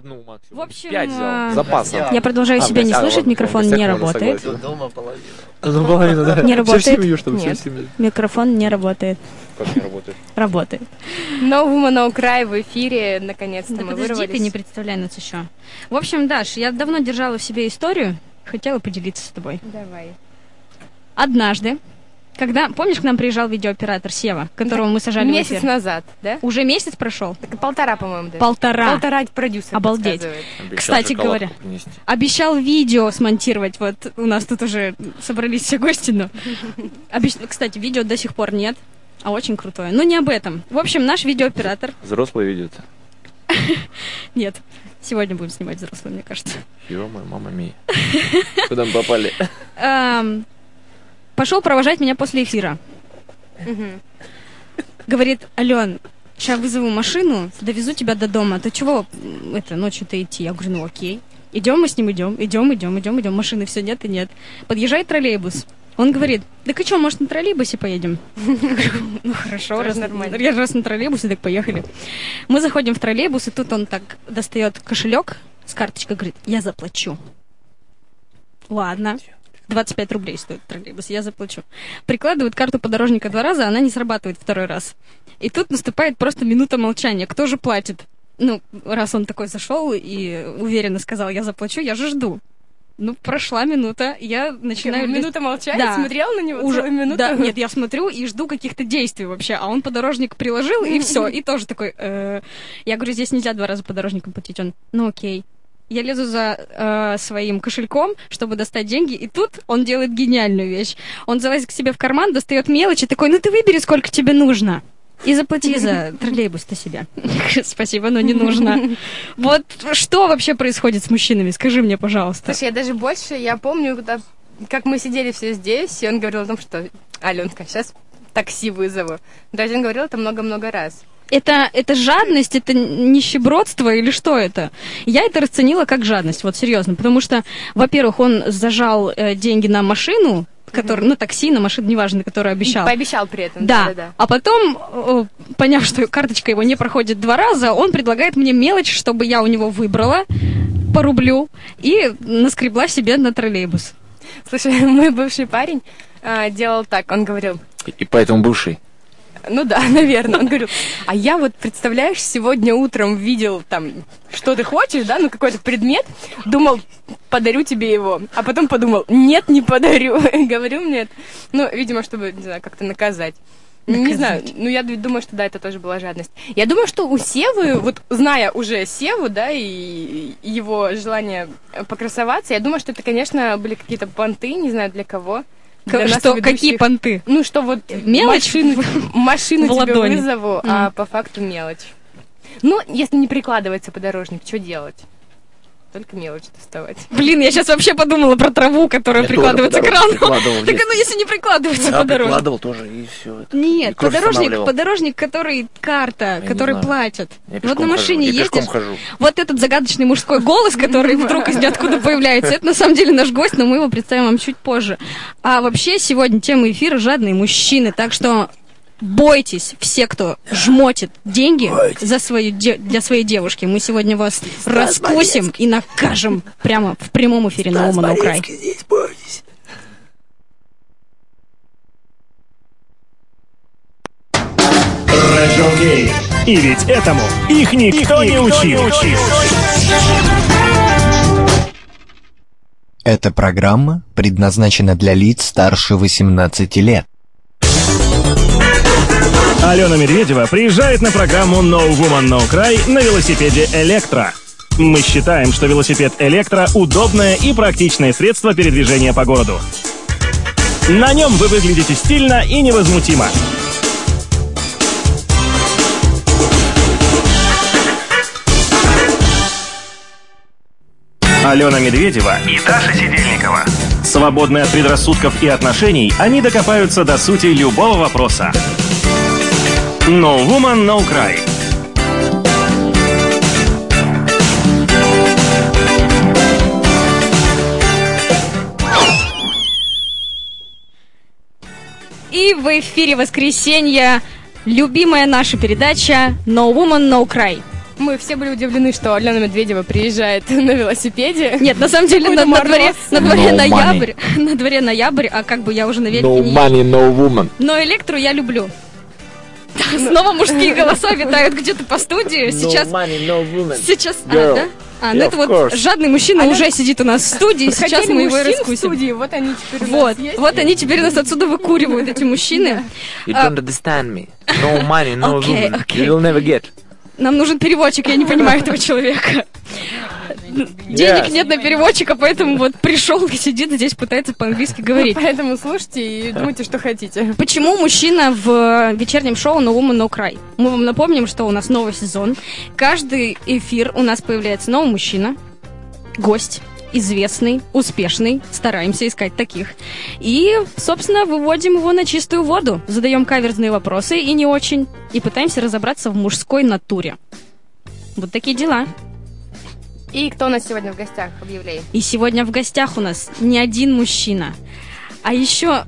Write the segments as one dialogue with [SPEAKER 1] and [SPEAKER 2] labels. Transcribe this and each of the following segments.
[SPEAKER 1] одну максимум.
[SPEAKER 2] В общем,
[SPEAKER 1] Пять взял.
[SPEAKER 2] э,
[SPEAKER 1] Запасом.
[SPEAKER 2] Я продолжаю
[SPEAKER 1] А,
[SPEAKER 2] себя не
[SPEAKER 1] а,
[SPEAKER 2] слышать,
[SPEAKER 1] ладно,
[SPEAKER 2] микрофон не работает.
[SPEAKER 3] Дома половина.
[SPEAKER 1] Ну, половина, да.
[SPEAKER 2] Не
[SPEAKER 1] Всю
[SPEAKER 2] работает.
[SPEAKER 1] семью, чтобы всю семью.
[SPEAKER 2] Микрофон не работает.
[SPEAKER 1] Как не работает?
[SPEAKER 2] Работает.
[SPEAKER 4] No Woman No Cry в эфире. Наконец-то
[SPEAKER 2] Да
[SPEAKER 4] мы
[SPEAKER 2] подожди,
[SPEAKER 4] вырвались.
[SPEAKER 2] ты не представляй нас еще. В общем, Даш, я давно держала в себе историю, хотела поделиться с тобой.
[SPEAKER 4] Давай.
[SPEAKER 2] Однажды, когда, помнишь, к нам приезжал видеооператор Сева, которого мы сажали в
[SPEAKER 4] Месяц
[SPEAKER 2] эфир?
[SPEAKER 4] назад, да?
[SPEAKER 2] Уже месяц прошел?
[SPEAKER 4] Так полтора, по-моему, даже.
[SPEAKER 2] Полтора.
[SPEAKER 4] Полтора продюсер
[SPEAKER 2] Обалдеть.
[SPEAKER 1] Обещал
[SPEAKER 2] Кстати говоря.
[SPEAKER 1] принести.
[SPEAKER 2] Обещал видео смонтировать. Вот у нас тут уже собрались все гости, но... Обещ- Кстати, видео до сих пор нет, а очень крутое. Но не об этом. В общем, наш видеооператор...
[SPEAKER 1] Взрослые видят.
[SPEAKER 2] Нет, сегодня будем снимать взрослые, мне кажется.
[SPEAKER 1] Ё-моё, мама ми. Куда мы попали?
[SPEAKER 2] Пошел провожать меня после эфира. Говорит, Ален, сейчас вызову машину, довезу тебя до дома. Ты чего это ночью-то идти? Я говорю, ну окей. Идем мы с ним, идем, идем, идем, идем, идем. Машины все нет и нет. Подъезжает троллейбус. Он говорит, да и что, может, на троллейбусе поедем? Я говорю, Ну хорошо, раз,
[SPEAKER 4] нормально.
[SPEAKER 2] я раз на троллейбусе, так поехали. Мы заходим в троллейбус, и тут он так достает кошелек с карточкой, говорит, я заплачу. Ладно. 25 рублей стоит троллейбус, я заплачу. Прикладывает карту подорожника два раза, она не срабатывает второй раз. И тут наступает просто минута молчания. Кто же платит? Ну, раз он такой зашел и уверенно сказал, я заплачу, я же жду. Ну, прошла минута, я начинаю... лист-
[SPEAKER 4] Минута молчания,
[SPEAKER 2] Да.
[SPEAKER 4] смотрел на него
[SPEAKER 2] уже
[SPEAKER 4] целую минуту.
[SPEAKER 2] Да, нет, я смотрю и жду каких-то действий вообще, а он подорожник приложил, и все, и тоже такой... э, Я говорю, здесь нельзя два раза подорожником платить. Он, ну окей. Я лезу за э, своим кошельком, чтобы достать деньги, и тут он делает гениальную вещь. Он залазит к себе в карман, достает мелочь и такой, ну ты выбери, сколько тебе нужно. И заплати за троллейбус-то себе. Спасибо, но не нужно. Вот что вообще происходит с мужчинами? Скажи мне, пожалуйста.
[SPEAKER 4] Слушай, я даже больше, я помню, когда, как мы сидели все здесь, и он говорил о том, что Аленка, сейчас такси вызову. То есть он говорил это много-много раз.
[SPEAKER 2] Это, это жадность, это нищебродство или что это? Я это расценила как жадность, вот серьезно, потому что, во-первых, он зажал э, деньги на машину, который, ну, такси, на машину, неважно, которую обещал.
[SPEAKER 4] Пообещал при этом.
[SPEAKER 2] Да,
[SPEAKER 4] да.
[SPEAKER 2] а потом, э, поняв, что карточка его не проходит два раза, он предлагает мне мелочь, чтобы я у него выбрала по рублю и наскребла себе на троллейбус.
[SPEAKER 4] Слушай, мой бывший парень а, делал так, он говорил,
[SPEAKER 1] И поэтому бывший.
[SPEAKER 4] Ну да, наверное, он говорил, а я вот, представляешь, сегодня утром видел там, что ты хочешь, да, ну какой-то предмет, думал, подарю тебе его, а потом подумал, нет, не подарю, говорю мне, это. ну, видимо, чтобы, не знаю, как-то наказать. Не знаю, ну я думаю, что да, это тоже была жадность. Я думаю, что у Севы, вот зная уже Севу, да, и его желание покрасоваться, я думаю, что это, конечно, были какие-то понты, не знаю для кого. Для
[SPEAKER 2] что,
[SPEAKER 4] ведущих.
[SPEAKER 2] какие понты?
[SPEAKER 4] Ну, что вот
[SPEAKER 2] Мелочь
[SPEAKER 4] машину, машину
[SPEAKER 2] в
[SPEAKER 4] тебе
[SPEAKER 2] ладони.
[SPEAKER 4] вызову, а по факту мелочь. Ну, если не прикладывается подорожник, что делать? Только мелочь доставать.
[SPEAKER 2] Блин, я сейчас вообще подумала про траву, которая
[SPEAKER 1] Я
[SPEAKER 2] прикладывается к
[SPEAKER 1] в
[SPEAKER 2] Так ну если не прикладывается
[SPEAKER 1] Да,
[SPEAKER 2] подорожник.
[SPEAKER 1] прикладывал тоже, и все.
[SPEAKER 2] Нет, подорожник, подорожник, который карта, который.
[SPEAKER 1] Я
[SPEAKER 2] вот на машине ездишь. Вот этот загадочный мужской голос, который вдруг из ниоткуда появляется, это на самом деле наш гость, но мы его представим вам чуть позже. А вообще сегодня тема эфира «Жадные мужчины», так что бойтесь все, кто жмотит деньги за свою де- для своей девушки. Мы сегодня вас раскусим и накажем прямо в прямом эфире на Woman No Cry.
[SPEAKER 3] здесь бойтесь.
[SPEAKER 5] И ведь этому их никто, не учил.
[SPEAKER 6] Эта программа предназначена для лиц старше 18 лет.
[SPEAKER 5] Алена Медведева приезжает на программу No Woman No Cry на велосипеде «Электро». Мы считаем, что велосипед «Электро» — удобное и практичное средство передвижения по городу. На нем вы выглядите стильно и невозмутимо. Алена Медведева и Даша Сидельникова. Свободные от предрассудков и отношений, они докопаются до сути любого вопроса. No Woman, No Cry.
[SPEAKER 2] И в эфире воскресенья любимая наша передача No Woman, No Cry.
[SPEAKER 4] Мы все были удивлены, что Алена Медведева приезжает на велосипеде.
[SPEAKER 2] Нет, на самом деле на, на дворе, на дворе
[SPEAKER 1] No
[SPEAKER 2] ноябрь, на дворе ноябрь, а как бы я уже на велике
[SPEAKER 1] No
[SPEAKER 2] не
[SPEAKER 1] money, no woman.
[SPEAKER 2] Но электру я люблю. Снова мужские голоса витают где-то по студии. Сейчас,
[SPEAKER 1] No money, no woman.
[SPEAKER 2] сейчас, а, да? А, ну
[SPEAKER 1] Yeah,
[SPEAKER 2] это
[SPEAKER 1] of
[SPEAKER 2] вот
[SPEAKER 1] course.
[SPEAKER 2] жадный мужчина
[SPEAKER 4] А я-
[SPEAKER 2] уже сидит у нас в студии, сейчас мы его
[SPEAKER 4] мужчин в
[SPEAKER 2] раскусим.
[SPEAKER 4] студии, вот они теперь у
[SPEAKER 2] Вот,
[SPEAKER 4] нас есть.
[SPEAKER 2] вот они теперь нас отсюда выкуривают, эти мужчины.
[SPEAKER 1] You
[SPEAKER 2] А-
[SPEAKER 1] don't understand me. No money, no
[SPEAKER 2] Окей,
[SPEAKER 1] woman.
[SPEAKER 2] окей.
[SPEAKER 1] You will never get.
[SPEAKER 2] Нам нужен переводчик, я не понимаю этого человека. Денег
[SPEAKER 1] Yes.
[SPEAKER 2] нет на переводчика, поэтому вот пришел и сидит здесь, пытается по-английски говорить.
[SPEAKER 4] Поэтому слушайте и думайте, что хотите.
[SPEAKER 2] Почему мужчина в вечернем шоу No Woman No Cry? Мы вам напомним, что у нас новый сезон. Каждый эфир у нас появляется новый мужчина, гость, известный, успешный. Стараемся искать таких. И, собственно, выводим его на чистую воду. Задаем каверзные вопросы и не очень. И пытаемся разобраться в мужской натуре. Вот такие дела.
[SPEAKER 4] И кто у нас сегодня в гостях? Объявляй.
[SPEAKER 2] И сегодня в гостях у нас не один мужчина, а еще,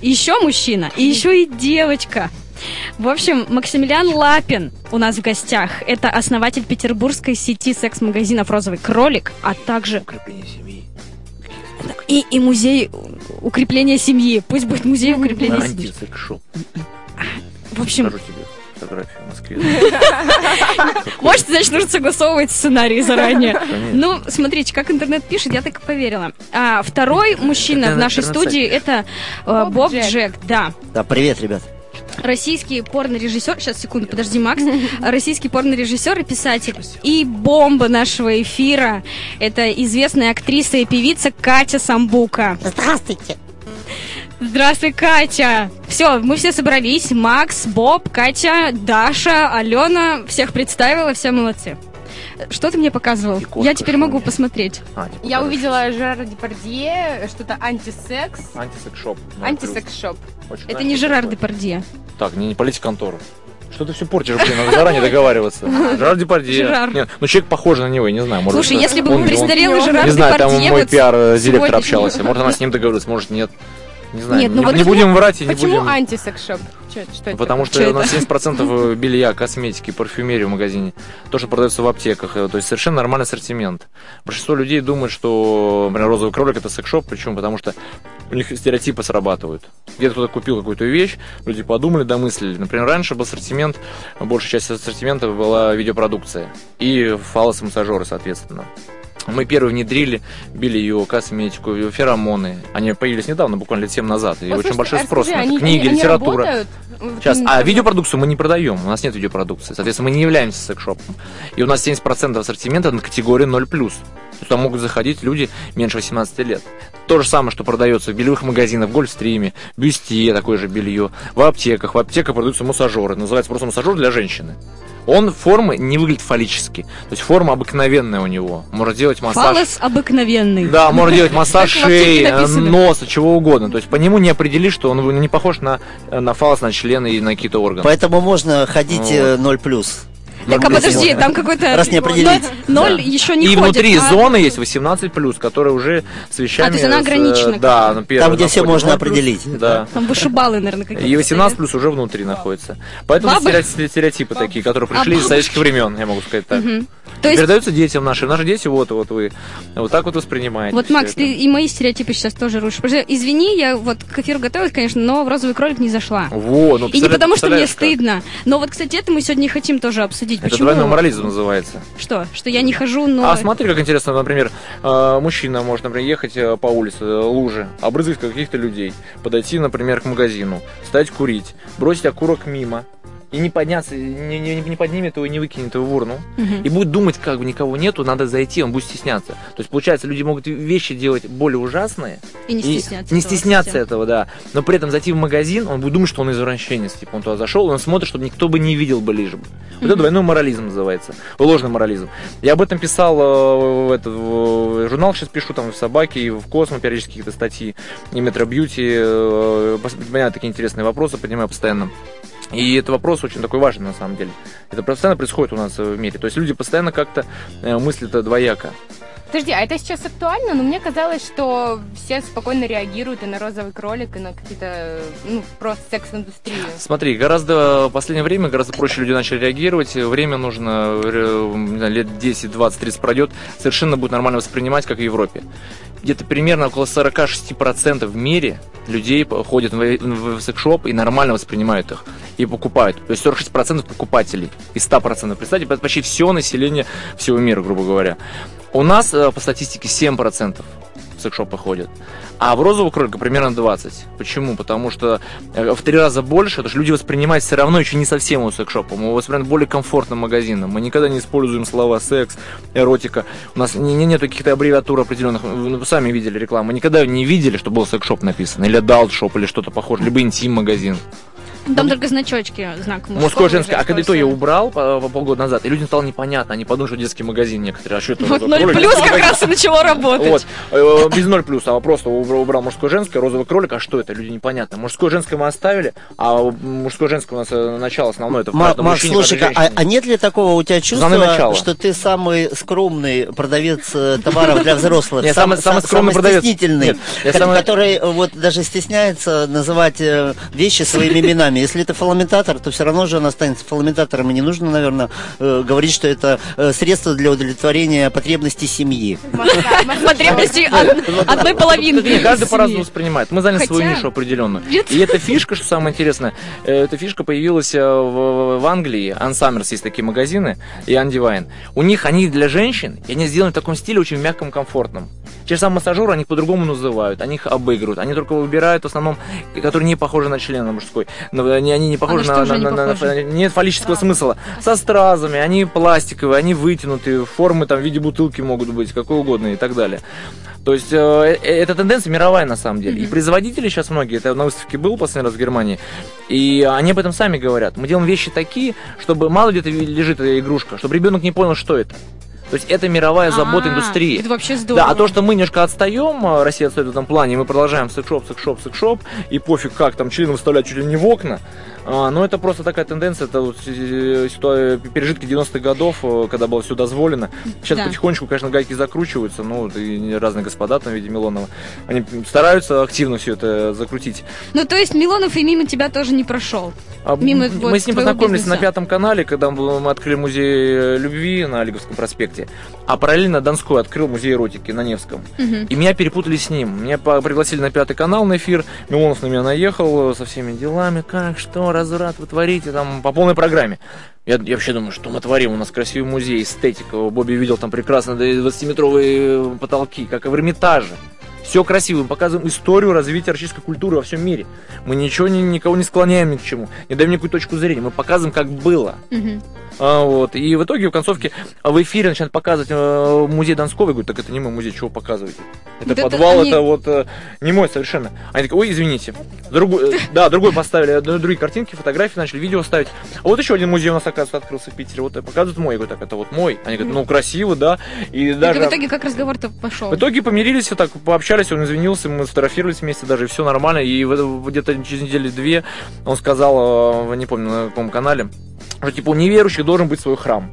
[SPEAKER 2] еще мужчина, и еще и девочка. В общем, Максимилиан Лапин у нас в гостях. Это основатель петербургской сети секс-магазинов «Розовый кролик», а также
[SPEAKER 1] Укрепление семьи.
[SPEAKER 2] и, и музей укрепления семьи. Пусть будет музей укрепления семьи. В общем,
[SPEAKER 1] фотографию в Москве.
[SPEAKER 2] может, значит, нужно согласовывать сценарий заранее. Ну, смотрите, как интернет пишет, я так и поверила. А второй мужчина в нашей студии это э,
[SPEAKER 4] Боб. Джек,
[SPEAKER 2] да.
[SPEAKER 3] Да, привет, ребят.
[SPEAKER 2] российский порнорежиссер, сейчас, секунду, подожди, Макс, российский порнорежиссер и писатель. И бомба нашего эфира, это известная актриса и певица Катя Самбука.
[SPEAKER 3] Здравствуйте.
[SPEAKER 2] Здравствуй, Катя! Все, мы все собрались. Макс, Боб, Катя, Даша, Алена. Всех представила, все молодцы. Что ты мне показывал?
[SPEAKER 1] Кошка
[SPEAKER 2] Я теперь могу посмотреть.
[SPEAKER 1] А, типа,
[SPEAKER 4] Я увидела Жерара Депардье, что-то антисекс.
[SPEAKER 1] Антисекс-шоп. Ну,
[SPEAKER 4] Антисекс-шоп.
[SPEAKER 2] Это не Жерар? Депардье.
[SPEAKER 1] Так, не, не полите контору. Что ты все портишь, блин, надо заранее договариваться. Жерар Депардье.
[SPEAKER 2] Жерар.
[SPEAKER 1] Нет, ну человек похож на него, я не знаю. Может,
[SPEAKER 2] Слушай, если бы
[SPEAKER 1] он- он-
[SPEAKER 2] престарелый Жерар
[SPEAKER 1] Не знаю, там мой пиар-директор
[SPEAKER 2] сегодня-
[SPEAKER 1] общался. Может, она с ним договорилась, может, нет. Не знаю.
[SPEAKER 2] Нет, ну
[SPEAKER 1] не,
[SPEAKER 2] вот
[SPEAKER 1] не
[SPEAKER 2] почему-
[SPEAKER 1] будем врать и не
[SPEAKER 4] Почему
[SPEAKER 1] будем...
[SPEAKER 4] антисекс-шоп? Что это?
[SPEAKER 1] Потому что у нас
[SPEAKER 2] это?
[SPEAKER 1] 70% белья, косметики, парфюмерии в магазине тоже продается в аптеках. э, То есть совершенно нормальный ассортимент. Большинство людей думают, что, например, розовый кролик это секс-шоп. Почему? Потому что у них стереотипы срабатывают. Где-то кто-то купил какую-то вещь, люди подумали, домыслили. Например, раньше был ассортимент, большая часть ассортимента была видеопродукция. И фалос-массажеры, соответственно. Мы первые внедрили белье, косметику, феромоны. Они появились недавно, буквально лет 7 назад. И
[SPEAKER 4] Вот,
[SPEAKER 1] очень большой
[SPEAKER 4] а
[SPEAKER 1] спрос
[SPEAKER 4] скажи,
[SPEAKER 1] на
[SPEAKER 4] они-
[SPEAKER 1] Книги,
[SPEAKER 4] они-
[SPEAKER 1] литература.
[SPEAKER 4] работают?
[SPEAKER 1] Сейчас. А видеопродукцию мы не продаем, у нас нет видеопродукции. Соответственно, мы не являемся секс-шопом. И у нас 70% ассортимента на категории 0+. То есть Туда могут заходить люди меньше 18 лет. То же самое, что продается в бельевых магазинах, в Гольфстриме, Бюстье, такое же белье, в аптеках. В аптеках продаются массажеры. Называется просто массажер для женщины. Он формы не выглядит фаллически. То есть форма обыкновенная у него. Можно делать массаж.
[SPEAKER 2] Фалос обыкновенный.
[SPEAKER 1] Да, можно делать массаж шеи, э, носа, чего угодно. То есть по нему не определишь, что он не похож на, на фалос, на члены и на какие-то органы.
[SPEAKER 3] Поэтому можно ходить
[SPEAKER 1] Вот.
[SPEAKER 3] э, 0 плюс.
[SPEAKER 2] Так, а подожди, там какой-то...
[SPEAKER 3] Раз не определить.
[SPEAKER 2] Ноль, еще не
[SPEAKER 1] и внутри зоны есть 18+, которые уже с вещами...
[SPEAKER 2] А, то есть она
[SPEAKER 1] э,
[SPEAKER 2] ограничена
[SPEAKER 1] Да,
[SPEAKER 3] Там, где все можно
[SPEAKER 1] 0+,
[SPEAKER 3] определить.
[SPEAKER 1] Да.
[SPEAKER 2] Там вышибалы, наверное, какие-то.
[SPEAKER 1] И 18
[SPEAKER 2] стоят.
[SPEAKER 1] плюс уже внутри находится. Поэтому стереотипы, такие, которые пришли
[SPEAKER 2] А
[SPEAKER 1] из советских времен, я могу сказать так.
[SPEAKER 2] То есть,
[SPEAKER 1] Передаются детям нашим. Наши дети, вот, вот вы, вот так вот воспринимаете.
[SPEAKER 2] вот, Макс,
[SPEAKER 1] это.
[SPEAKER 2] ты и мои стереотипы сейчас тоже рушишь. Потому что, извини, я вот к эфиру готовилась, конечно, но в розовый кролик не зашла.
[SPEAKER 1] Во, ну,
[SPEAKER 2] И не потому, что мне стыдно. Но вот, кстати, это мы сегодня хотим тоже обсудить.
[SPEAKER 1] Это
[SPEAKER 2] Почему?
[SPEAKER 1] двойной морализм называется.
[SPEAKER 2] Что? Что я не хожу, но...
[SPEAKER 1] А смотри, как интересно, например, э, мужчина может, например, ехать э, по улице, э, лужи, обрызгать каких-то людей, подойти, например, к магазину, стать курить, бросить окурок мимо, и не подняться, не, не- не поднимет его и не выкинет его в урну.
[SPEAKER 2] Мгм.
[SPEAKER 1] И будет думать, как бы никого нету, надо зайти, он будет стесняться. То есть, получается, люди могут вещи делать более ужасные,
[SPEAKER 2] И не
[SPEAKER 1] и
[SPEAKER 2] стесняться.
[SPEAKER 1] не
[SPEAKER 2] этого
[SPEAKER 1] стесняться
[SPEAKER 2] совсем.
[SPEAKER 1] этого, да. Но при этом зайти в магазин, он будет думать, что он извращенец. Типа он туда зашел, и он смотрит, чтобы никто бы не видел бы лишь бы. Вот это двойной морализм называется. Ложный морализм. Я об этом писал э, в, этот, в журнал, сейчас пишу там в Собаке, и в Космо периодически какие-то статьи, и Метро Бьюти. э, Понятно, такие интересные вопросы поднимаю постоянно. И это вопрос очень такой важный на самом деле. Это постоянно происходит у нас в мире. То есть люди постоянно как-то э, мыслят двояко.
[SPEAKER 4] Подожди, а это сейчас актуально? Но мне казалось, что все спокойно реагируют и на розовый кролик, и на какие-то, ну, просто секс-индустрию.
[SPEAKER 1] Смотри, гораздо в последнее время гораздо проще люди начали реагировать. Время нужно, не знаю, лет 10, 20, 30 пройдет, совершенно будет нормально воспринимать, как в Европе. Где-то примерно около 46% в мире людей ходят в, секс-шоп и нормально воспринимают их и покупают. То есть 46% покупателей из 100%. Представьте, почти все население всего мира, грубо говоря. У нас э, по статистике 7% в секс-шопы ходят. А в розового кролика примерно 20. Почему? Потому что э, в три раза больше, потому что люди воспринимают все равно еще не совсем у секс-шопа. Мы воспринимаем более комфортным магазином. Мы никогда не используем слова секс, эротика. У нас не, не, нет каких-то аббревиатур определенных. Вы сами видели рекламу. Мы никогда не видели, что был секс-шоп написано. Или adult шоп или что-то похожее. Либо интим-магазин.
[SPEAKER 2] Там только значочки, знак мужского.
[SPEAKER 1] Мужской, женский. А когда то я убрал по, по полгода назад, и людям стало непонятно. Они подумали, что детский магазин некоторые. А что это?
[SPEAKER 2] Вот
[SPEAKER 1] розовый
[SPEAKER 2] 0
[SPEAKER 1] кролик?
[SPEAKER 2] плюс как раз и начало работать.
[SPEAKER 1] Вот. Э, Без ноль плюс, а просто убрал, мужское женское, розовый кролик, а что это? Люди непонятно. Мужское женское мы оставили, а мужское женское у нас э, начало основное, это в каждом мужчине,
[SPEAKER 3] слушай, а, а нет ли такого у тебя чувства, что ты самый скромный продавец э, товаров для взрослых?
[SPEAKER 1] Самый- самый
[SPEAKER 3] сам-
[SPEAKER 1] скромный
[SPEAKER 3] самый
[SPEAKER 1] продавец.
[SPEAKER 3] стеснительный, который вот даже стесняется называть вещи своими именами. Если это фаламентатор, то все равно же он останется фаламентатором. И не нужно, наверное, э, говорить, что это э, средство для удовлетворения потребностей семьи.
[SPEAKER 2] Потребности од- одной половинки.
[SPEAKER 1] Нет, каждый по-разному воспринимает. Мы заняли свою нишу определенную. И эта фишка, что самое интересное, э, эта фишка появилась э, в, Англии. Summers есть такие магазины, и Undivine. У них они для женщин, и они сделаны в таком стиле очень мягком, комфортном. Те же самые массажеры, они их по-другому называют, они их обыгрывают. Они только выбирают в основном, которые не похожи на член мужской. Но они, они не похожи
[SPEAKER 2] на что
[SPEAKER 1] на, на- на- на-
[SPEAKER 2] похожи?
[SPEAKER 1] Нет фаллического смысла. Со стразами, они пластиковые, они вытянутые, формы там в виде бутылки могут быть, какой угодно и так далее. То есть э, э, эта тенденция мировая на самом деле. И производители сейчас многие, это на выставке был последний раз в Германии, и они об этом сами говорят. Мы делаем вещи такие, чтобы мало где-то лежит эта игрушка, чтобы ребенок не понял, что это. То есть это мировая забота
[SPEAKER 2] А,
[SPEAKER 1] индустрии.
[SPEAKER 2] Это вообще здорово.
[SPEAKER 1] Да, а то, что мы немножко отстаем, а, Россия отстает в этом плане, мы продолжаем секшоп, секшоп, секшоп, и пофиг как, там члены выставлять чуть ли не в окна, но это просто такая тенденция, это вот э, пережитки 90-х годов, э, когда было все дозволено. Сейчас
[SPEAKER 2] Да.
[SPEAKER 1] потихонечку, конечно, гайки закручиваются, ну, и разные господа там в виде Милонова, они стараются активно все это закрутить.
[SPEAKER 2] Ну, то есть Милонов и мимо тебя тоже не прошел.
[SPEAKER 1] А
[SPEAKER 2] Мимо
[SPEAKER 1] мы
[SPEAKER 2] вот
[SPEAKER 1] с ним познакомились
[SPEAKER 2] бизнеса.
[SPEAKER 1] на пятом канале, когда мы мы открыли музей любви на Олеговском проспекте, а параллельно Донской открыл музей эротики на Невском.
[SPEAKER 2] Мгм.
[SPEAKER 1] И меня перепутали с ним. Меня пригласили на пятый канал на эфир. Милонов на меня наехал со всеми делами. Как, что, разврат вы творите там по полной программе. Я, я вообще думаю, что мы творим. У нас красивый музей, эстетика. Бобби видел там прекрасно да, и 20-метровые потолки, как и в Эрмитаже. Все красиво, мы показываем историю развития российской культуры во всем мире. Мы ничего ни- никого не склоняем ни к чему, не даем никакую точку зрения. Мы показываем, как было.
[SPEAKER 2] Мгм.
[SPEAKER 1] А, вот. И в итоге в концовке а, в эфире начинают показывать э, музей Донского. Я говорю, так это не мой музей, чего показываете? Это
[SPEAKER 2] Да это
[SPEAKER 1] подвал,
[SPEAKER 2] они-
[SPEAKER 1] это вот э, не мой совершенно. Они такие, ой, извините. Другой, э, да, другой поставили, другие картинки, фотографии начали, видео ставить. А вот еще один музей у нас, оказывается, открылся в Питере. Вот показывают мой. Я говорю, так, это вот мой. Они говорят, ну, красиво, да. И
[SPEAKER 2] Так
[SPEAKER 1] даже...
[SPEAKER 2] в итоге как разговор-то пошел?
[SPEAKER 1] В итоге помирились, вот так пообщались, он извинился, мы сфотографировались вместе даже, и все нормально. И где-то через недели две он сказал, э, не помню на каком канале, что типа у неверующих должен быть свой храм.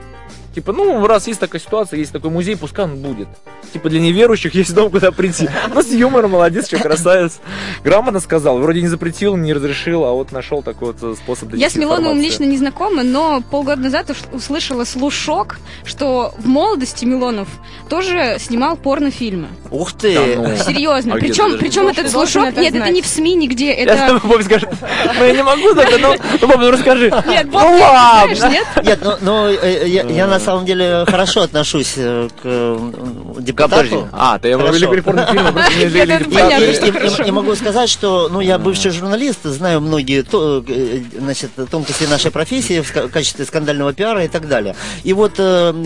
[SPEAKER 1] Типа, ну, раз есть такая ситуация, есть такой музей, пускай он будет. Типа, для неверующих есть дом, куда прийти. Ну, с юмором, молодец, что красавец. Грамотно сказал, вроде не запретил, не разрешил, а вот нашел такой вот э, способ
[SPEAKER 2] Я с Милоновым лично не знакома, но полгода назад услышала слушок, что в молодости Милонов тоже снимал порнофильмы.
[SPEAKER 3] Ух ты!
[SPEAKER 1] Ну.
[SPEAKER 2] Серьезно.
[SPEAKER 1] А
[SPEAKER 2] причем,
[SPEAKER 1] ты?
[SPEAKER 2] причем этот слушок, нет, это не в СМИ нигде,
[SPEAKER 1] Я
[SPEAKER 2] это...
[SPEAKER 1] Бобби скажет, ну я не могу, да, ну, ну, Боб, ну расскажи.
[SPEAKER 2] Нет,
[SPEAKER 1] Ну
[SPEAKER 2] Боб, нет?
[SPEAKER 3] Нет, ну, ну, э, я, я на самом деле хорошо отношусь э, к э, депутату.
[SPEAKER 1] А, ты я не
[SPEAKER 3] И, могу сказать, что ну, я бывший журналист, знаю многие то- э, значит, тонкости нашей профессии в качестве скандального пиара и так далее. И вот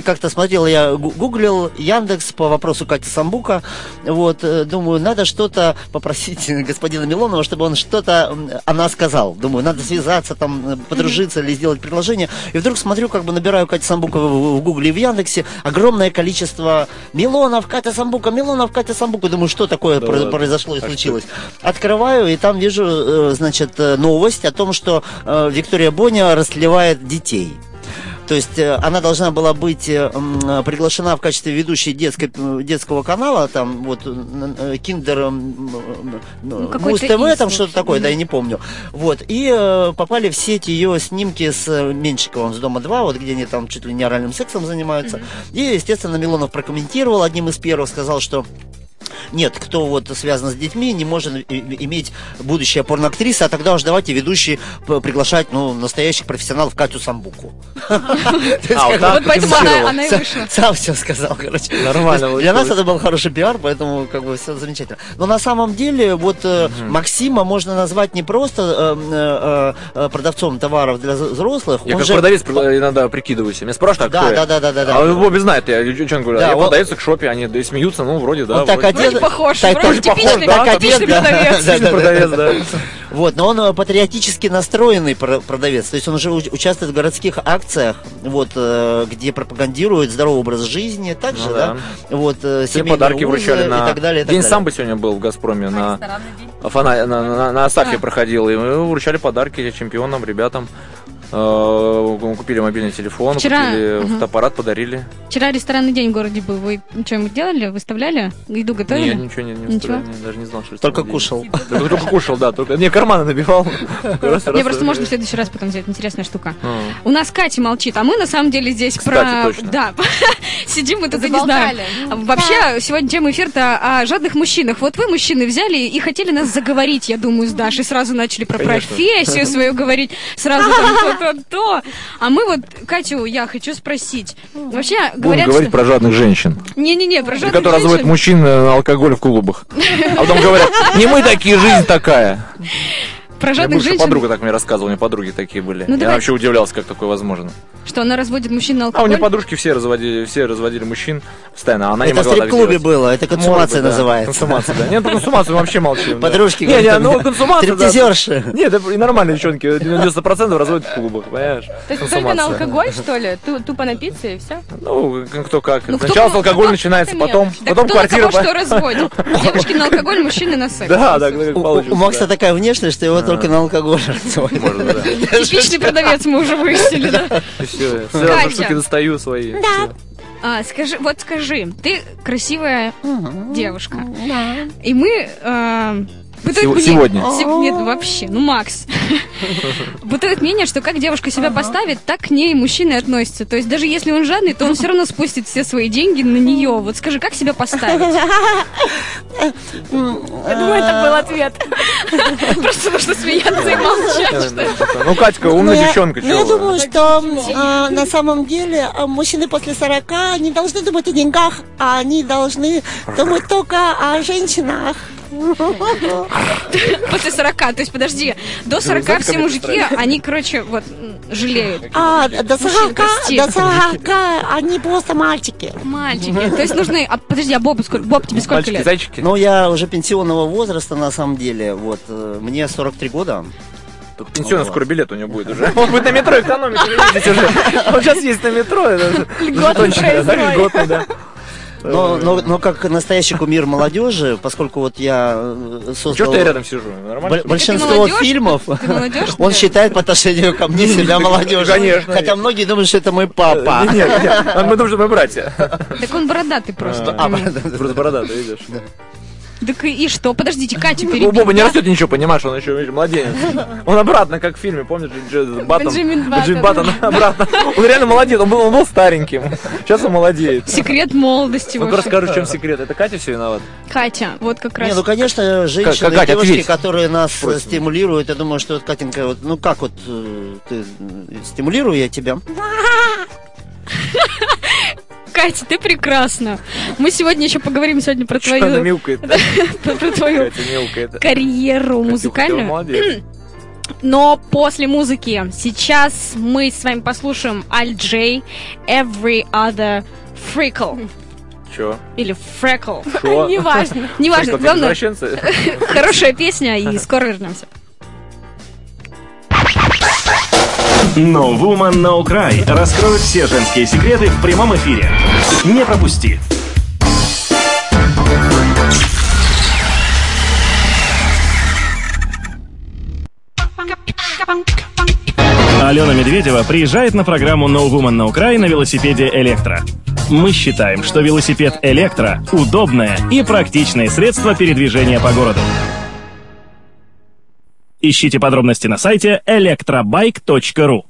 [SPEAKER 3] как-то смотрел, я гу- гуглил Яндекс по вопросу Кати Самбука. Вот, думаю, надо что-то попросить господина Милонова, чтобы он что-то м, о нас сказал. Думаю, надо связаться, там, подружиться или сделать предложение. И вдруг смотрю, как бы набираю Катя Самбука в, Гугле и в Яндексе. Огромное количество Милонов, Катя Самбука, Милонов, Катя Самбука. Думаю, что такое
[SPEAKER 1] Да
[SPEAKER 3] про- произошло и
[SPEAKER 1] А что
[SPEAKER 3] случилось. Открываю, и там вижу, э, значит, э, новость о том, что э, Виктория Боня растлевает детей. То есть э, она должна была быть э, приглашена в качестве ведущей детской, э, детского канала, там вот Киндер
[SPEAKER 2] Ну,
[SPEAKER 3] Муз ТВ, там что-то такое, да, я не помню. Вот, и э, попали в сеть ее снимки с Меньшиковым с Дома 2, вот где они там чуть ли не оральным сексом занимаются. И, естественно, Милонов прокомментировал одним из первых, сказал, что нет, кто вот связан с детьми, не может иметь будущее порноактриса, а тогда уж давайте ведущие приглашать, ну, настоящих профессионалов Катю Самбуку.
[SPEAKER 1] А, вот
[SPEAKER 2] поэтому она, и
[SPEAKER 3] Сам-
[SPEAKER 2] вышла.
[SPEAKER 3] Сам все сказал, короче.
[SPEAKER 1] Нормально
[SPEAKER 3] Для нас это был хороший пиар, поэтому как бы все замечательно. Но на самом деле вот э, Максима можно назвать не просто э, э, продавцом товаров для взрослых,
[SPEAKER 1] Я как продавец иногда прикидываюсь. Меня спрашивают, а
[SPEAKER 3] Да,
[SPEAKER 1] кто я?
[SPEAKER 3] да, да, да.
[SPEAKER 1] А вы обе знают, я что говорю,
[SPEAKER 3] Да,
[SPEAKER 1] я продавец к шопе, они смеются, ну, вроде, да.
[SPEAKER 3] Он так
[SPEAKER 1] вроде.
[SPEAKER 3] одет,
[SPEAKER 2] Вроде похож,
[SPEAKER 3] так-
[SPEAKER 2] вроде типичный,
[SPEAKER 3] так
[SPEAKER 2] да,
[SPEAKER 3] одет,
[SPEAKER 2] типичный
[SPEAKER 3] да.
[SPEAKER 2] продавец.
[SPEAKER 3] Да, да, да.
[SPEAKER 1] продавец, да.
[SPEAKER 3] Вот, но он э, патриотически настроенный про- продавец, то есть он уже уч- участвует в городских акциях, вот, э, где пропагандирует здоровый образ жизни, также,
[SPEAKER 1] Ну
[SPEAKER 3] да, вот, э,
[SPEAKER 1] Все подарки
[SPEAKER 3] узы
[SPEAKER 1] вручали
[SPEAKER 3] и
[SPEAKER 1] на...
[SPEAKER 3] так далее, и так
[SPEAKER 1] День
[SPEAKER 3] далее.
[SPEAKER 1] самбо сегодня был в Газпроме, на, Фана- на, на, на Асафе
[SPEAKER 2] А.
[SPEAKER 1] проходил, и мы вручали подарки чемпионам, ребятам. Э, Мы купили мобильный телефон,
[SPEAKER 2] Вчера-
[SPEAKER 1] купили
[SPEAKER 2] ага.
[SPEAKER 1] фотоаппарат, подарили.
[SPEAKER 2] Вчера ресторанный день в городе был. Вы что-нибудь делали? Выставляли? Еду готовили?
[SPEAKER 1] Не, ничего не, не
[SPEAKER 2] Ничего?
[SPEAKER 1] не- даже не знал, что
[SPEAKER 3] Только
[SPEAKER 1] это
[SPEAKER 3] кушал.
[SPEAKER 1] Только, только кушал, да, только не карманы набивал.
[SPEAKER 2] Мне просто можно в следующий раз потом сделать интересная штука.
[SPEAKER 1] А.
[SPEAKER 2] У нас Катя молчит, а мы на самом деле здесь про... Да, сидим мы тут и не знаем.
[SPEAKER 4] Заболтали.
[SPEAKER 2] Вообще, сегодня тема эфира о жадных мужчинах. Вот вы, мужчины, взяли и хотели нас заговорить, я думаю, с Дашей. Сразу начали про профессию свою говорить. Сразу там то-то-то. А мы вот, Катю, я хочу спросить. Вообще,
[SPEAKER 1] Будем
[SPEAKER 2] говорят,
[SPEAKER 1] говорить
[SPEAKER 2] что...
[SPEAKER 1] про жадных женщин,
[SPEAKER 2] Не-не-не, про жадных
[SPEAKER 1] которые разводят мужчин на алкоголь в клубах. А потом говорят, не мы такие, жизнь такая.
[SPEAKER 2] Про жадных женщин.
[SPEAKER 1] подруга так мне рассказывала, у меня подруги такие были.
[SPEAKER 2] Ну,
[SPEAKER 1] Я
[SPEAKER 2] давай.
[SPEAKER 1] вообще удивлялся, как такое возможно.
[SPEAKER 2] Что она разводит мужчин на
[SPEAKER 1] А у
[SPEAKER 2] алкоголь?
[SPEAKER 1] нее подружки все разводили, все разводили мужчин постоянно, а она не
[SPEAKER 3] Это в
[SPEAKER 1] могла так
[SPEAKER 3] стрип-клубе
[SPEAKER 1] делать.
[SPEAKER 3] было, это консумация
[SPEAKER 1] быть, да.
[SPEAKER 3] называется.
[SPEAKER 1] Консумация, да. Нет, про консумацию мы вообще молчим. да.
[SPEAKER 3] Подружки,
[SPEAKER 1] Не, не, ну консумация, да.
[SPEAKER 3] Стриптизерши.
[SPEAKER 1] Нет, это и нормальные девчонки, 90% разводят в клубах, понимаешь?
[SPEAKER 4] То есть только на алкоголь, что ли? Ту- Тупо напиться и все?
[SPEAKER 1] Ну, кто как.
[SPEAKER 2] Ну, кто
[SPEAKER 1] Сначала с
[SPEAKER 2] кого-
[SPEAKER 1] алкоголь начинается, потом,
[SPEAKER 2] Да
[SPEAKER 1] потом квартира.
[SPEAKER 2] что разводит? Девушки на алкоголь, мужчины на секс.
[SPEAKER 1] Да, да, как
[SPEAKER 3] У- Макса
[SPEAKER 1] да.
[SPEAKER 3] такая внешность, что его только на алкоголь
[SPEAKER 1] да.
[SPEAKER 2] Типичный продавец мы уже выяснили, да?
[SPEAKER 1] Все, сразу штуки достаю свои. Да.
[SPEAKER 2] А, скажи, вот скажи, ты красивая девушка. И мы... мнение-
[SPEAKER 1] сегодня.
[SPEAKER 2] Се- Нет, вообще, ну Макс. Бытует мнение, что как девушка себя поставит, так к ней мужчины относятся. То есть даже если он жадный, то он все равно спустит все свои деньги на нее. Вот скажи, как себя поставить?
[SPEAKER 4] Я думаю, это был ответ.
[SPEAKER 2] Просто нужно смеяться и молчать.
[SPEAKER 1] Ну, Катька, умная
[SPEAKER 7] Ну,
[SPEAKER 1] девчонка,
[SPEAKER 7] ну, я думаю, что а, на самом деле а, мужчины после 40 не должны думать о деньгах, а они должны думать только о женщинах.
[SPEAKER 2] После 40, то есть подожди, до 40
[SPEAKER 1] знаете,
[SPEAKER 2] все мужики, они, короче, вот, жалеют.
[SPEAKER 7] А до 40,
[SPEAKER 2] прости.
[SPEAKER 7] до 40 они просто мальчики.
[SPEAKER 2] Мальчики. То есть нужны... А, подожди, а Боб, сколько, Боб тебе сколько
[SPEAKER 1] Мальчики,
[SPEAKER 2] лет?
[SPEAKER 1] зайчики.
[SPEAKER 3] Ну, я уже пенсионного возраста, на самом деле, вот, э, мне 43 года.
[SPEAKER 1] Тут пенсионный скоро билет у него будет уже. Он будет на метро экономить, уже. Он сейчас есть на метро. да, льготный, да.
[SPEAKER 3] Но, но, но как настоящий кумир молодежи, поскольку вот я э,
[SPEAKER 1] Чего
[SPEAKER 3] создал
[SPEAKER 1] ж ты рядом сижу? Нормально?
[SPEAKER 3] бо- большинство
[SPEAKER 2] молодежь?
[SPEAKER 3] фильмов,
[SPEAKER 2] Ты молодежь?
[SPEAKER 3] он считает по отношению ко мне себя молодежью.
[SPEAKER 1] Конечно.
[SPEAKER 3] Хотя многие думают, что это мой папа.
[SPEAKER 1] Нет, нет, а мы думаем, что мы братья.
[SPEAKER 2] Так он бородатый просто.
[SPEAKER 3] А.
[SPEAKER 1] Просто борода, ты видишь.
[SPEAKER 2] Так и, и что? Подождите, Катю
[SPEAKER 1] У
[SPEAKER 2] перебил.
[SPEAKER 1] Боба не растет ничего, понимаешь, он еще младенец. Он обратно, как в фильме, помнишь, Баттон?
[SPEAKER 4] Бенджамин Баттон.
[SPEAKER 1] Баттон, обратно. Он реально молодец, он был, он был стареньким. Сейчас он молодеет.
[SPEAKER 2] Секрет молодости
[SPEAKER 1] Ну-ка
[SPEAKER 2] вообще.
[SPEAKER 1] расскажи, в чем секрет. Это Катя все виноват?
[SPEAKER 2] Катя, вот как раз.
[SPEAKER 3] Не, ну, конечно, женщины,
[SPEAKER 1] Как- Катя,
[SPEAKER 3] девушки,
[SPEAKER 1] ответь.
[SPEAKER 3] которые нас
[SPEAKER 1] Просим.
[SPEAKER 3] стимулируют, я думаю, что вот, Катенька, вот, ну как вот, э, ты, стимулирую я тебя?
[SPEAKER 2] Катя, ты прекрасна. Мы сегодня еще поговорим сегодня про
[SPEAKER 1] Что она
[SPEAKER 2] твою,
[SPEAKER 1] мяукает?
[SPEAKER 2] про про твою карьеру музыкальную. Но после музыки сейчас мы с вами послушаем Аль Джей Every Other Freckle.
[SPEAKER 1] Че?
[SPEAKER 2] Или Freckle.
[SPEAKER 4] Неважно.
[SPEAKER 2] Неважно, главное, хорошая песня, и скоро вернемся.
[SPEAKER 5] No Woman No Cry раскроют все женские секреты в прямом эфире. Не пропусти!
[SPEAKER 8] Алена Медведева приезжает на программу No Woman No Cry на велосипеде «Электро». Мы считаем, что велосипед «Электро» — удобное и практичное средство передвижения по городу. Ищите подробности на сайте electrobike.ru.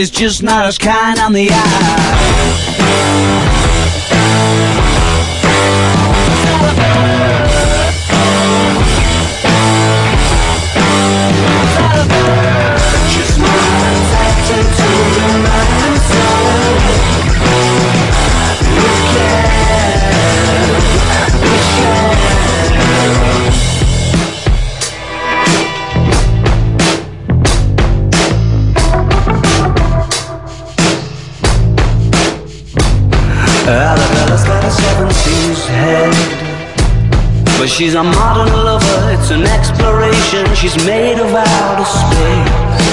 [SPEAKER 9] it's just not as kind on the eye. She's a modern lover, it's an exploration. She's made of outer space.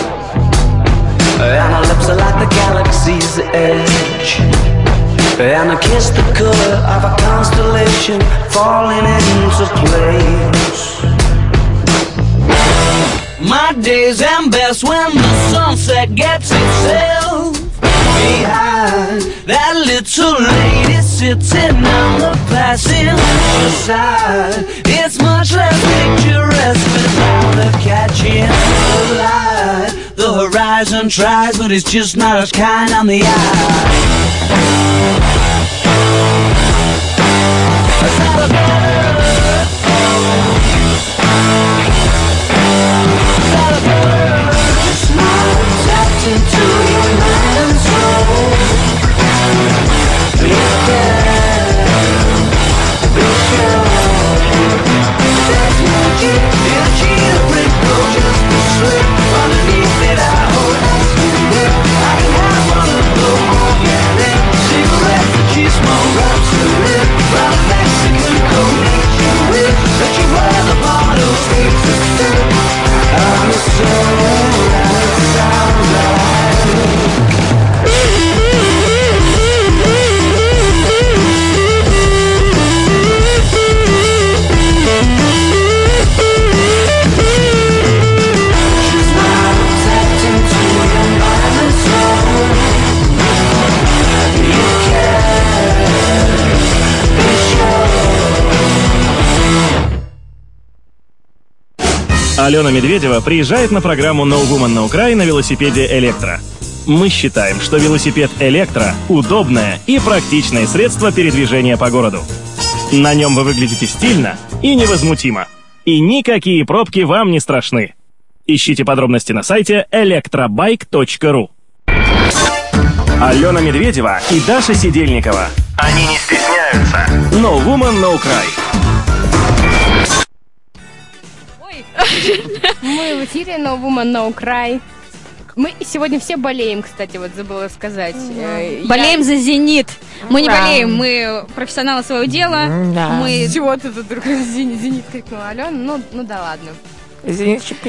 [SPEAKER 9] And her lips are like the galaxy's edge. And I kiss the color of a constellation falling into place. My days end best when the sunset gets itself behind that little lady sitting on the passenger side. Much less picturesque without her catching the light. The horizon tries, but it's just not as kind on the eye.
[SPEAKER 5] Алена Медведева приезжает на программу No Woman No Cry на велосипеде «Электро». Мы считаем, что велосипед «Электро» — удобное и практичное средство передвижения по городу. На нем вы выглядите стильно и невозмутимо. И никакие пробки вам не страшны. Ищите подробности на сайте electrobike.ru Алена Медведева и Даша Сидельникова. Они не стесняются. No Woman No Cry.
[SPEAKER 4] Мы в эфире No Woman No Cry. Мы сегодня все болеем, кстати, вот забыла сказать. Э, я-
[SPEAKER 2] Болеем за «Зенит». Мы не
[SPEAKER 4] Да.
[SPEAKER 2] болеем, мы профессионалы своего дела. Мы
[SPEAKER 4] Чего ты тут вдруг «Зенит», «Зенит» крикнула, Алена? Ну, ну да ладно.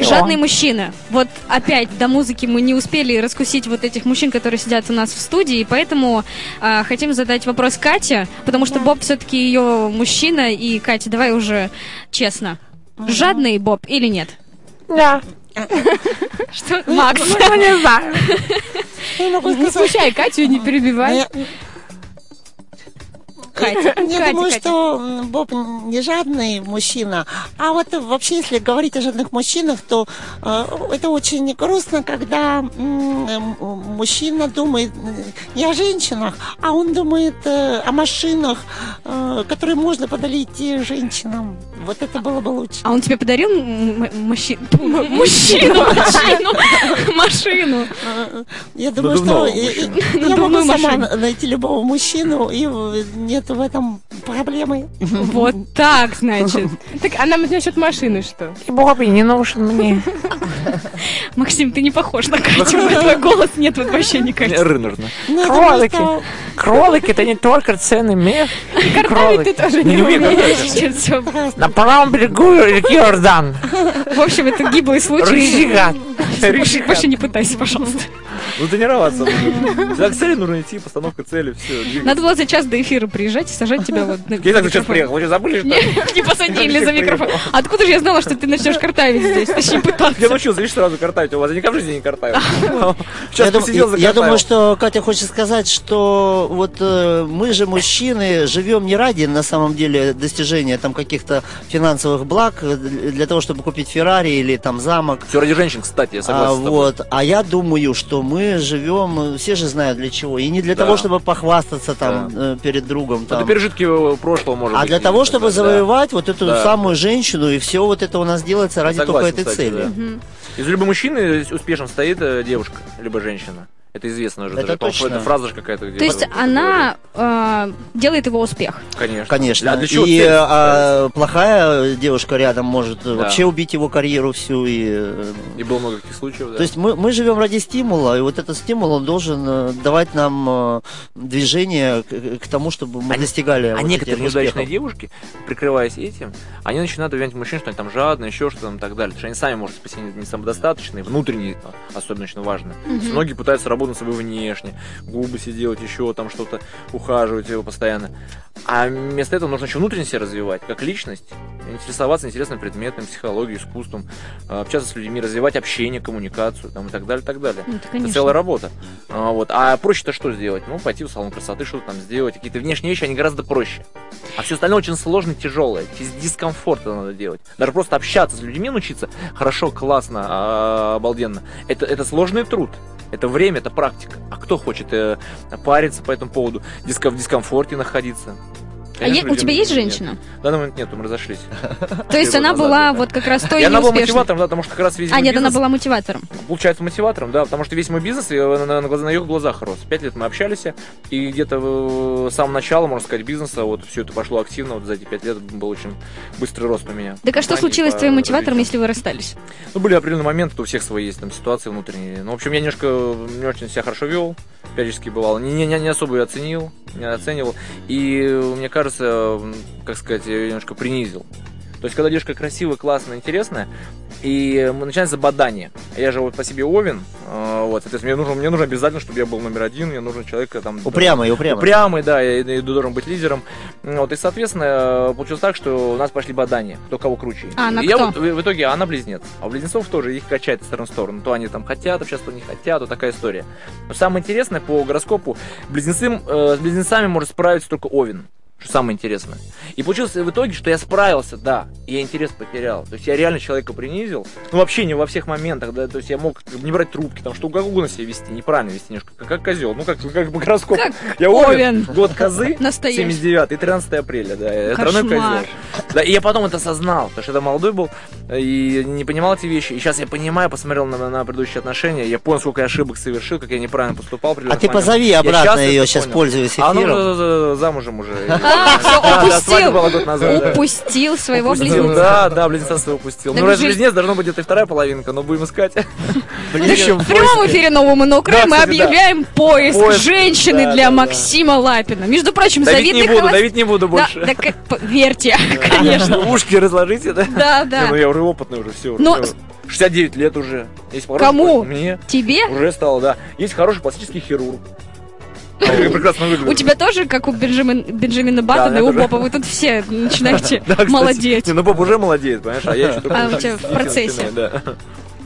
[SPEAKER 2] Жадный мужчина. Вот опять до музыки мы не успели раскусить вот этих мужчин, которые сидят у нас в студии, и поэтому а, хотим задать вопрос Кате, потому что Боб все-таки ее мужчина, и Катя, давай уже честно. Жадный Боб или нет?
[SPEAKER 7] Да.
[SPEAKER 2] Что, Макс?
[SPEAKER 7] Ну, не знаю. Не могу
[SPEAKER 4] Не смущай Катю, не перебивай.
[SPEAKER 2] Катя.
[SPEAKER 7] Я
[SPEAKER 4] Катя,
[SPEAKER 7] думаю,
[SPEAKER 4] Катя.
[SPEAKER 7] что Боб не жадный мужчина. А вот вообще, если говорить о жадных мужчинах, то э, это очень грустно, когда м, мужчина думает не о женщинах, а он думает э, о машинах, э, которые можно подарить э, женщинам. Вот это было бы лучше.
[SPEAKER 2] А он тебе подарил мужчину? Мужчину, машину, машину.
[SPEAKER 7] Я думаю, что я могу сама найти любого мужчину, и нет в этом проблемы.
[SPEAKER 2] Вот так, значит.
[SPEAKER 4] Так, а нам насчет машины что?
[SPEAKER 10] Бобби не нужен мне.
[SPEAKER 2] Максим, ты не похож на Катю, твой голос нет вот вообще никак.
[SPEAKER 1] Рыночно.
[SPEAKER 7] Ну, я думаю,
[SPEAKER 10] Кролики. Кролики это не только ценный мех.
[SPEAKER 4] Картавить ты тоже не умеешь.
[SPEAKER 10] На правом берегу реки Иордан.
[SPEAKER 2] В общем, это гиблый случай. Больше, больше не пытайся, пожалуйста.
[SPEAKER 1] Ну тренироваться. К цели нужно идти, постановка цели, все.
[SPEAKER 2] Надо было за час до эфира приезжать и сажать тебя вот на
[SPEAKER 1] Я так сейчас приехал, вы что, забыли, что?
[SPEAKER 2] Не, не посадили за микрофон. Откуда же я знала, что ты начнешь картавить здесь? Точнее,
[SPEAKER 1] Я
[SPEAKER 2] пытаться.
[SPEAKER 1] научился, видишь, сразу картавить. У вас я никогда в жизни не картаю.
[SPEAKER 3] Я,
[SPEAKER 1] Сейчас посидел,
[SPEAKER 3] я- я думаю, что Катя хочет сказать, что вот э, мы же мужчины живем не ради на самом деле достижения там каких-то финансовых благ э, для того, чтобы купить Феррари или там замок.
[SPEAKER 1] Все ради женщин, кстати, я
[SPEAKER 3] А,
[SPEAKER 1] согласен тобой.
[SPEAKER 3] вот, а я думаю, что мы живем, э, все же знают для чего, и не для
[SPEAKER 1] Да.
[SPEAKER 3] того, чтобы похвастаться там э, перед другом,
[SPEAKER 1] Это
[SPEAKER 3] там,
[SPEAKER 1] пережитки э, прошлого, может
[SPEAKER 3] а
[SPEAKER 1] быть.
[SPEAKER 3] для того, чтобы
[SPEAKER 1] Да.
[SPEAKER 3] завоевать вот эту
[SPEAKER 1] Да.
[SPEAKER 3] самую женщину, и все вот это у нас делается ради
[SPEAKER 1] Согласен,
[SPEAKER 3] только этой
[SPEAKER 1] кстати,
[SPEAKER 3] цели.
[SPEAKER 1] да. Из любого мужчины успешно стоит э, девушка, либо женщина. Это известно уже.
[SPEAKER 3] Это
[SPEAKER 1] даже,
[SPEAKER 3] точно.
[SPEAKER 1] Это фраза же какая-то. где
[SPEAKER 2] То есть она э, делает его успех.
[SPEAKER 1] Конечно.
[SPEAKER 3] Конечно.
[SPEAKER 1] А для чего
[SPEAKER 3] и
[SPEAKER 1] цель
[SPEAKER 3] а, плохая девушка рядом может
[SPEAKER 1] Да.
[SPEAKER 3] вообще убить его карьеру всю. И, э,
[SPEAKER 1] И было много таких случаев, да.
[SPEAKER 3] То есть мы, мы живем ради стимула, и вот этот стимул, он должен э, давать нам э, движение к, к тому, чтобы мы
[SPEAKER 1] А-
[SPEAKER 3] достигали
[SPEAKER 1] А
[SPEAKER 3] вот
[SPEAKER 1] некоторые неудачные девушки, прикрываясь этим, они начинают обвинять мужчин, что они там жадные, еще что-то там и так далее. Потому что они сами, может, быть, не самодостаточные, внутренние а, особенно очень важно. Есть Многие пытаются работать над собой внешне, губы себе делать, еще там что-то, ухаживать его постоянно. А вместо этого нужно еще внутренне себя развивать, как личность, интересоваться интересным предметом, психологией, искусством, а, общаться с людьми, развивать общение, коммуникацию там, и так далее, и так далее.
[SPEAKER 2] Ну, это,
[SPEAKER 1] Это целая работа. А, вот. а проще-то что сделать? Ну, пойти в салон красоты, что-то там сделать. Какие-то внешние вещи, они гораздо проще. А все остальное очень сложно, тяжелое. Через дискомфорт это надо делать. Даже просто общаться с людьми научиться хорошо, классно, а, обалденно. Это, это сложный труд. Это время, это практика. А кто хочет э, париться по этому поводу, диско- в дискомфорте находиться?
[SPEAKER 2] А
[SPEAKER 1] Конечно,
[SPEAKER 2] у тебя есть
[SPEAKER 1] нет.
[SPEAKER 2] женщина?
[SPEAKER 1] В данный момент нет, мы разошлись.
[SPEAKER 2] То есть она была вот как раз той
[SPEAKER 1] И она была мотиватором, да, потому что как раз весь
[SPEAKER 2] А, нет, она была мотиватором.
[SPEAKER 1] Получается мотиватором, да, потому что весь мой бизнес э, на, ее глазах рос. Пять лет мы общались, и где-то с самого начала, можно сказать, бизнеса, вот все это пошло активно, вот за эти пять лет был очень быстрый рост у меня.
[SPEAKER 2] Так а что случилось с твоим мотиватором, если вы расстались?
[SPEAKER 1] Ну, были определенные моменты, у всех свои есть там ситуации внутренние. Ну, в общем, я немножко не очень себя хорошо вел, периодически бывало. Не, не, не особо ее оценил, не оценивал. И э, мне кажется, м, как сказать, я ее немножко принизил. То есть, когда девушка красивая, классная, интересная, и э, начинается бадание. Я же вот по себе Овен, э, вот, соответственно, мне нужно, мне нужно обязательно, чтобы я был номер один, мне нужен человек там...
[SPEAKER 3] Упрямый, упрямый.
[SPEAKER 1] Упрямый, да, я, я должен быть лидером. Вот, и, соответственно, э, получилось так, что у нас пошли бадания, кто кого круче.
[SPEAKER 2] А она
[SPEAKER 1] И я
[SPEAKER 2] кто?
[SPEAKER 1] вот в, в итоге она близнец. А у близнецов тоже их качает из стороны в сторону. То они там хотят, сейчас то не хотят, вот такая история. Но самое интересное по гороскопу, близнецы, э, с близнецами может справиться только Овен. Что самое интересное. И получилось в итоге, что я справился, да, и я интерес потерял. То есть я реально человека принизил. Ну, вообще не во всех моментах, да, то есть я мог не брать трубки, там, что угодно себя вести, неправильно вести немножко, как, как козел. Ну, как, как по гороскопу.
[SPEAKER 2] Как
[SPEAKER 1] я
[SPEAKER 2] Овен.
[SPEAKER 1] Год козы,
[SPEAKER 2] Настоящий.
[SPEAKER 1] 79 и 13 апреля, да, я тройной
[SPEAKER 2] Кошмар.
[SPEAKER 1] козел. Да, и я потом это осознал, потому что я молодой был и не понимал эти вещи. И сейчас я понимаю, посмотрел на, на предыдущие отношения, я понял, сколько я ошибок совершил, как я неправильно поступал.
[SPEAKER 3] А ты
[SPEAKER 1] определенных
[SPEAKER 3] позови обратно ее, сейчас
[SPEAKER 1] понял.
[SPEAKER 3] пользуюсь
[SPEAKER 1] А
[SPEAKER 3] эфиром.
[SPEAKER 1] уже за- замужем уже.
[SPEAKER 2] Все,
[SPEAKER 1] Да, да,
[SPEAKER 2] упустил.
[SPEAKER 1] да.
[SPEAKER 2] Упустил своего близнеца.
[SPEAKER 1] Да, да, близнеца своего упустил. Ну, раз близнец, должно быть где-то и вторая половинка, но будем искать.
[SPEAKER 2] В прямом эфире нового
[SPEAKER 1] Да,
[SPEAKER 2] мы
[SPEAKER 1] да.
[SPEAKER 2] объявляем поиск, женщины
[SPEAKER 1] да,
[SPEAKER 2] для
[SPEAKER 1] да, да.
[SPEAKER 2] Максима Лапина. Между прочим, завидный
[SPEAKER 1] не буду, давить не буду
[SPEAKER 2] Да,
[SPEAKER 1] больше.
[SPEAKER 2] да, как- п- верьте, конечно.
[SPEAKER 1] Ушки разложите, да?
[SPEAKER 2] Да, да.
[SPEAKER 1] Ну, я уже опытный уже, все.
[SPEAKER 2] Но-
[SPEAKER 1] 69 лет уже. Есть
[SPEAKER 2] Кому?
[SPEAKER 1] Мне.
[SPEAKER 2] Тебе?
[SPEAKER 1] Уже стало, да. Есть хороший пластический хирург. Прекрасно выгляжу.
[SPEAKER 2] У тебя тоже, как у Бенджамин- Бенджамина Баттона и у. Бопа, вы тут все начинаете молодеть.
[SPEAKER 1] Ну Боб уже молодеет, понимаешь, а я еще только
[SPEAKER 2] А, у
[SPEAKER 1] так
[SPEAKER 2] тебя в процессе.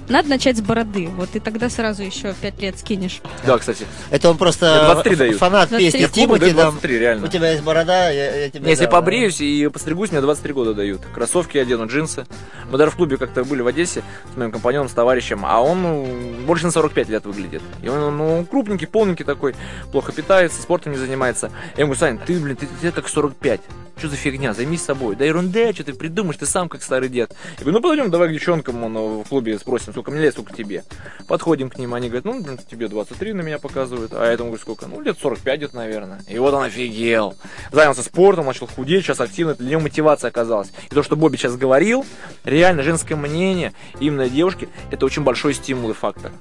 [SPEAKER 2] Надо начать с бороды, вот и тогда сразу еще пять лет скинешь.
[SPEAKER 1] да, кстати.
[SPEAKER 3] Это он просто
[SPEAKER 1] 23 дают.
[SPEAKER 3] фанат
[SPEAKER 2] 23.
[SPEAKER 3] песни
[SPEAKER 1] Я в клубе
[SPEAKER 3] Тимати
[SPEAKER 1] дают
[SPEAKER 3] там.
[SPEAKER 1] 23, реально.
[SPEAKER 3] У тебя есть борода, я, я тебе
[SPEAKER 1] Если
[SPEAKER 3] дам.
[SPEAKER 1] побреюсь и постригусь, мне 23 года дают. Кроссовки одену, джинсы. Мы даже в клубе как-то были в Одессе с моим компаньоном, с товарищем, а он ну, больше на 45 лет выглядит. И он ну, крупненький, полненький такой, плохо питается, спортом не занимается. Я ему говорю, Сань, ты, блин, ты, ты как 45. Что за фигня? Займись собой. Да ерунда, что ты придумаешь, ты сам как старый дед. Я говорю, ну подойдем, давай к девчонкам он, в клубе спросим, сколько мне лет, сколько тебе. Подходим к ним, они говорят, ну, блин, тебе 23 на меня показывают, а я этому говорю, сколько? Ну, лет 45 где-то, наверное. И вот он офигел. Занялся спортом, начал худеть, сейчас активно, это для него мотивация оказалась. И то, что Бобби сейчас говорил, реально женское мнение, именно девушки, это очень большой стимул и фактор.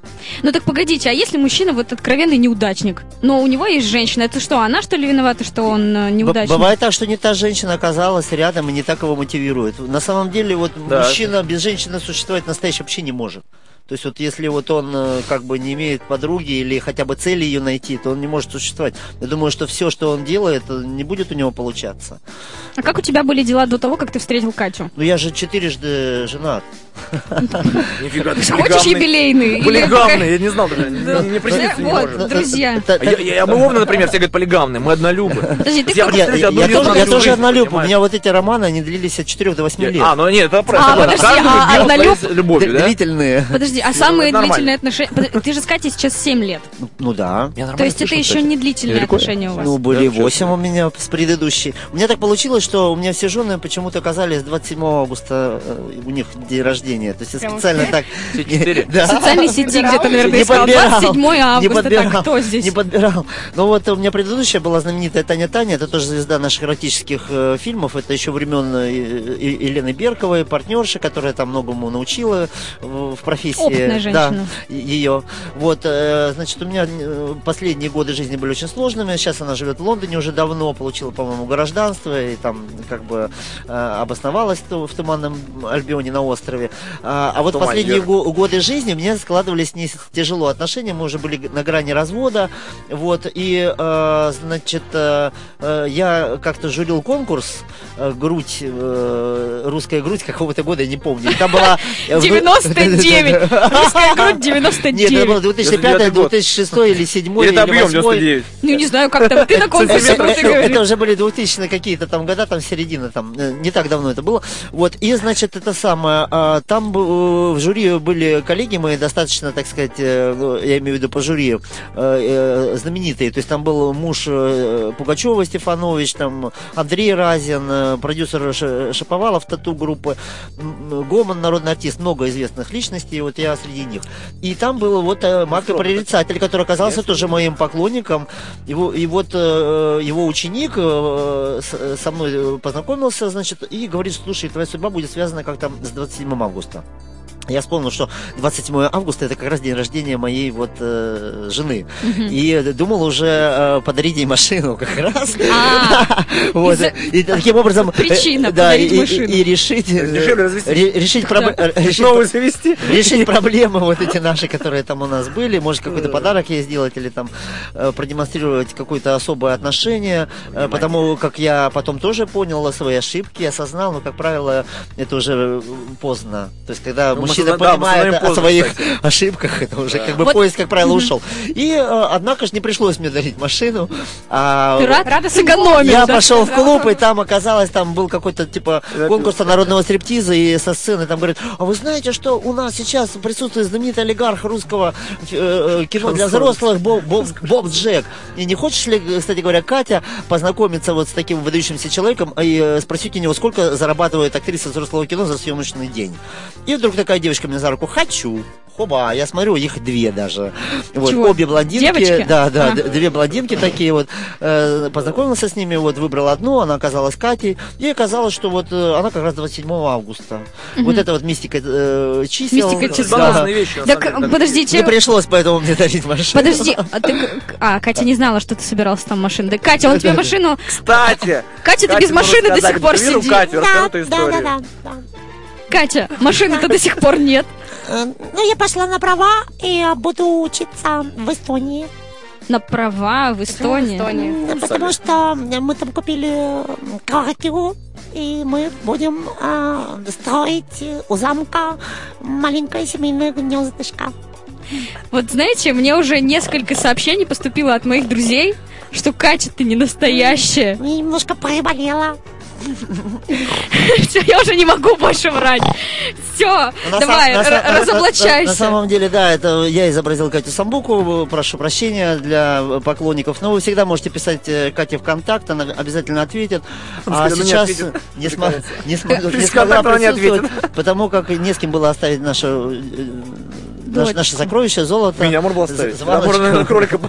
[SPEAKER 2] Ну так погодите, а если мужчина вот откровенный неудачник, но у него есть женщина, это что, она что ли виновата, что он э,
[SPEAKER 3] Б-
[SPEAKER 2] неудачник?
[SPEAKER 3] Бывает так, что не та женщина оказалась рядом и не так его мотивирует. На самом деле, вот
[SPEAKER 1] Да.
[SPEAKER 3] мужчина без женщины существовать настоящий вообще не может. То есть вот если вот он э, как бы не имеет подруги или хотя бы цели ее найти, то он не может существовать. Я думаю, что все, что он делает, э, не будет у него получаться.
[SPEAKER 2] А как у тебя были дела до того, как ты встретил Катю?
[SPEAKER 3] Ну я же четырежды женат.
[SPEAKER 1] Нифига ты
[SPEAKER 2] Хочешь юбилейный? Или
[SPEAKER 1] Полигамный, я не знал даже,
[SPEAKER 2] Да.
[SPEAKER 1] не, присниться не
[SPEAKER 2] Вот,
[SPEAKER 1] может.
[SPEAKER 2] друзья.
[SPEAKER 1] А я, я, мы Вовна, например, все говорят полигамны, мы однолюбы.
[SPEAKER 2] Подожди, ты
[SPEAKER 1] Я
[SPEAKER 3] тоже, однолюб. У меня вот эти романы, они длились от 4 до 8 лет.
[SPEAKER 1] А, ну нет, это
[SPEAKER 2] А,
[SPEAKER 1] правда.
[SPEAKER 2] подожди,
[SPEAKER 1] Каждый
[SPEAKER 2] а
[SPEAKER 1] любовью, да?
[SPEAKER 3] Длительные.
[SPEAKER 2] Подожди, а
[SPEAKER 1] Ну,
[SPEAKER 2] самые длительные отношения... Ты же с Катей сейчас 7 лет.
[SPEAKER 3] Ну, ну да.
[SPEAKER 2] То есть это еще не длительные отношения у вас.
[SPEAKER 3] Ну, были
[SPEAKER 1] Да,
[SPEAKER 3] 8 у меня с предыдущей. У меня так получилось, что у меня все жены почему-то оказались 27 августа, э, у них день рождения. Рождения. То есть я
[SPEAKER 4] Прямо
[SPEAKER 3] специально так... Да.
[SPEAKER 2] В социальной сети где-то, наверное,
[SPEAKER 3] Не
[SPEAKER 2] искал.
[SPEAKER 3] подбирал.
[SPEAKER 2] 27
[SPEAKER 3] Не
[SPEAKER 2] августа.
[SPEAKER 3] подбирал.
[SPEAKER 2] Так, кто здесь?
[SPEAKER 3] Не подбирал. Ну вот у меня предыдущая была знаменитая Таня Таня, это тоже звезда наших эротических э, фильмов. Это еще времен э, э, Елены Берковой, партнерша, которая там многому научила в, в профессии.
[SPEAKER 2] Опытная женщина.
[SPEAKER 3] Да, ее. Вот, э, значит, у меня э, последние годы жизни были очень сложными. Сейчас она живет в Лондоне уже давно, получила, по-моему, гражданство и там как бы э, обосновалась в Туманном Альбионе на острове. А, а вот последние го- годы жизни мне складывались с ней тяжело отношения. Мы уже были на грани развода. Вот, и, э, значит, э, э, я как-то журил конкурс э, грудь, э, русская грудь какого-то года, я не помню. Там была... э, вы-
[SPEAKER 2] 99. Русская грудь
[SPEAKER 3] Нет, это было
[SPEAKER 2] 99.
[SPEAKER 3] 2005, 2006 или 2007
[SPEAKER 1] Или
[SPEAKER 3] или
[SPEAKER 1] это объем
[SPEAKER 3] 8.
[SPEAKER 1] 99.
[SPEAKER 2] Ну, не знаю, как там ты на конкурсе
[SPEAKER 3] Это,
[SPEAKER 2] груди
[SPEAKER 3] это уже были 2000 какие-то там года, там середина, там э, не так давно это было. Вот и значит это самое, там в жюри были коллеги мои достаточно, так сказать, э, ну, я имею в виду по жюри э, э, знаменитые. То есть там был муж Пугачева Стефанович, там Андрей Разин, продюсер Шаповалов тату группы, м, Гоман, народный артист, много известных личностей, вот я среди них. И там был вот э, Марк Прорицатель, который оказался тоже моим поклонником. Его, и вот его ученик со мной познакомился, значит, и говорит, слушай, твоя судьба будет связана как-то с 27 августа. Augusto. Я вспомнил, что 27 августа это как раз день рождения моей вот э, жены. И думал уже э, подарить ей машину как раз.
[SPEAKER 2] А,
[SPEAKER 3] Вот. И таким образом... э,
[SPEAKER 2] Причина
[SPEAKER 3] да,
[SPEAKER 2] подарить
[SPEAKER 3] и- и-
[SPEAKER 2] машину.
[SPEAKER 3] И решить... э, Решить проб- э,
[SPEAKER 1] завести.
[SPEAKER 3] решить проблемы вот эти наши, которые там у нас были, может какой-то подарок ей сделать или там продемонстрировать какое-то особое отношение, потому как я потом тоже понял свои ошибки, осознал, но как правило это уже поздно. То есть когда
[SPEAKER 1] Ну,
[SPEAKER 3] мужчина
[SPEAKER 1] осозна- да, мы
[SPEAKER 3] понимает
[SPEAKER 1] осознаем
[SPEAKER 3] о своих
[SPEAKER 1] кстати.
[SPEAKER 3] ошибках, это уже
[SPEAKER 1] Да.
[SPEAKER 3] как бы
[SPEAKER 2] Вот-
[SPEAKER 3] поезд как правило ушел. И э, однако же не пришлось мне дарить машину. а
[SPEAKER 2] Ты рад?
[SPEAKER 4] Рада
[SPEAKER 2] сэкономил,
[SPEAKER 3] я
[SPEAKER 2] да?
[SPEAKER 3] пошел в клуб, и там оказалось, там был какой-то типа конкурс народного стриптиза, и со сцены там говорят, а вы знаете, что у нас сейчас присутствует знаменитый олигарх русского э, э, кино для взрослых Боб, Боб- Боб Джек. И не хочешь ли, кстати говоря, Катя, познакомиться вот с таким выдающимся человеком и э, спросить у него, сколько зарабатывает актриса взрослого кино за съемочный день? И вдруг такая девочка мне за руку, хочу. Хоба, я смотрю, их две даже. Вот,
[SPEAKER 2] Чего?
[SPEAKER 3] обе блондинки.
[SPEAKER 2] Девочки?
[SPEAKER 3] Да, да,
[SPEAKER 2] А.
[SPEAKER 3] две блондинки такие вот. Э, познакомился с ними, вот выбрал одну, она оказалась Катей. И оказалось, что вот э, она как раз 27 августа. Вот это вот мистика э, чисел.
[SPEAKER 2] Мистика чисел.
[SPEAKER 3] Да.
[SPEAKER 1] Вещи,
[SPEAKER 2] Так,
[SPEAKER 1] деле.
[SPEAKER 2] подождите.
[SPEAKER 3] Не пришлось поэтому мне дарить машину.
[SPEAKER 2] Подожди, а ты... А, Катя не знала, что ты собирался там машину. Да, Катя, он тебе машину...
[SPEAKER 1] Кстати,
[SPEAKER 2] Катя, ты без машины до сих пор сидишь.
[SPEAKER 7] Да, да, да, да.
[SPEAKER 2] Катя, машины-то до сих пор нет.
[SPEAKER 7] Э, Ну, я пошла на права и буду учиться в Эстонии.
[SPEAKER 2] На права в Эстонии.
[SPEAKER 7] М, Потому что мы там купили квартиру, и мы будем а, строить у замка маленькое семейное гнездышко.
[SPEAKER 2] Вот знаете, мне уже несколько сообщений поступило от моих друзей, что Катя, ты не настоящая.
[SPEAKER 7] Я немножко приболела.
[SPEAKER 2] Все, я уже не могу больше врать. Все,
[SPEAKER 3] На
[SPEAKER 2] давай, разоблачайся.
[SPEAKER 3] На самом деле, да, это я изобразил Катю Самбуку, прошу прощения для поклонников, но вы всегда можете писать э, Кате в контакт, она обязательно ответит. А сейчас не, смо- не, смог- не
[SPEAKER 1] Без
[SPEAKER 3] смогла присутствовать, потому как не с кем было оставить наше, э, наше, наше сокровище, золото.
[SPEAKER 1] Меня можно было оставить. А
[SPEAKER 3] звоночку.
[SPEAKER 1] можно на кролика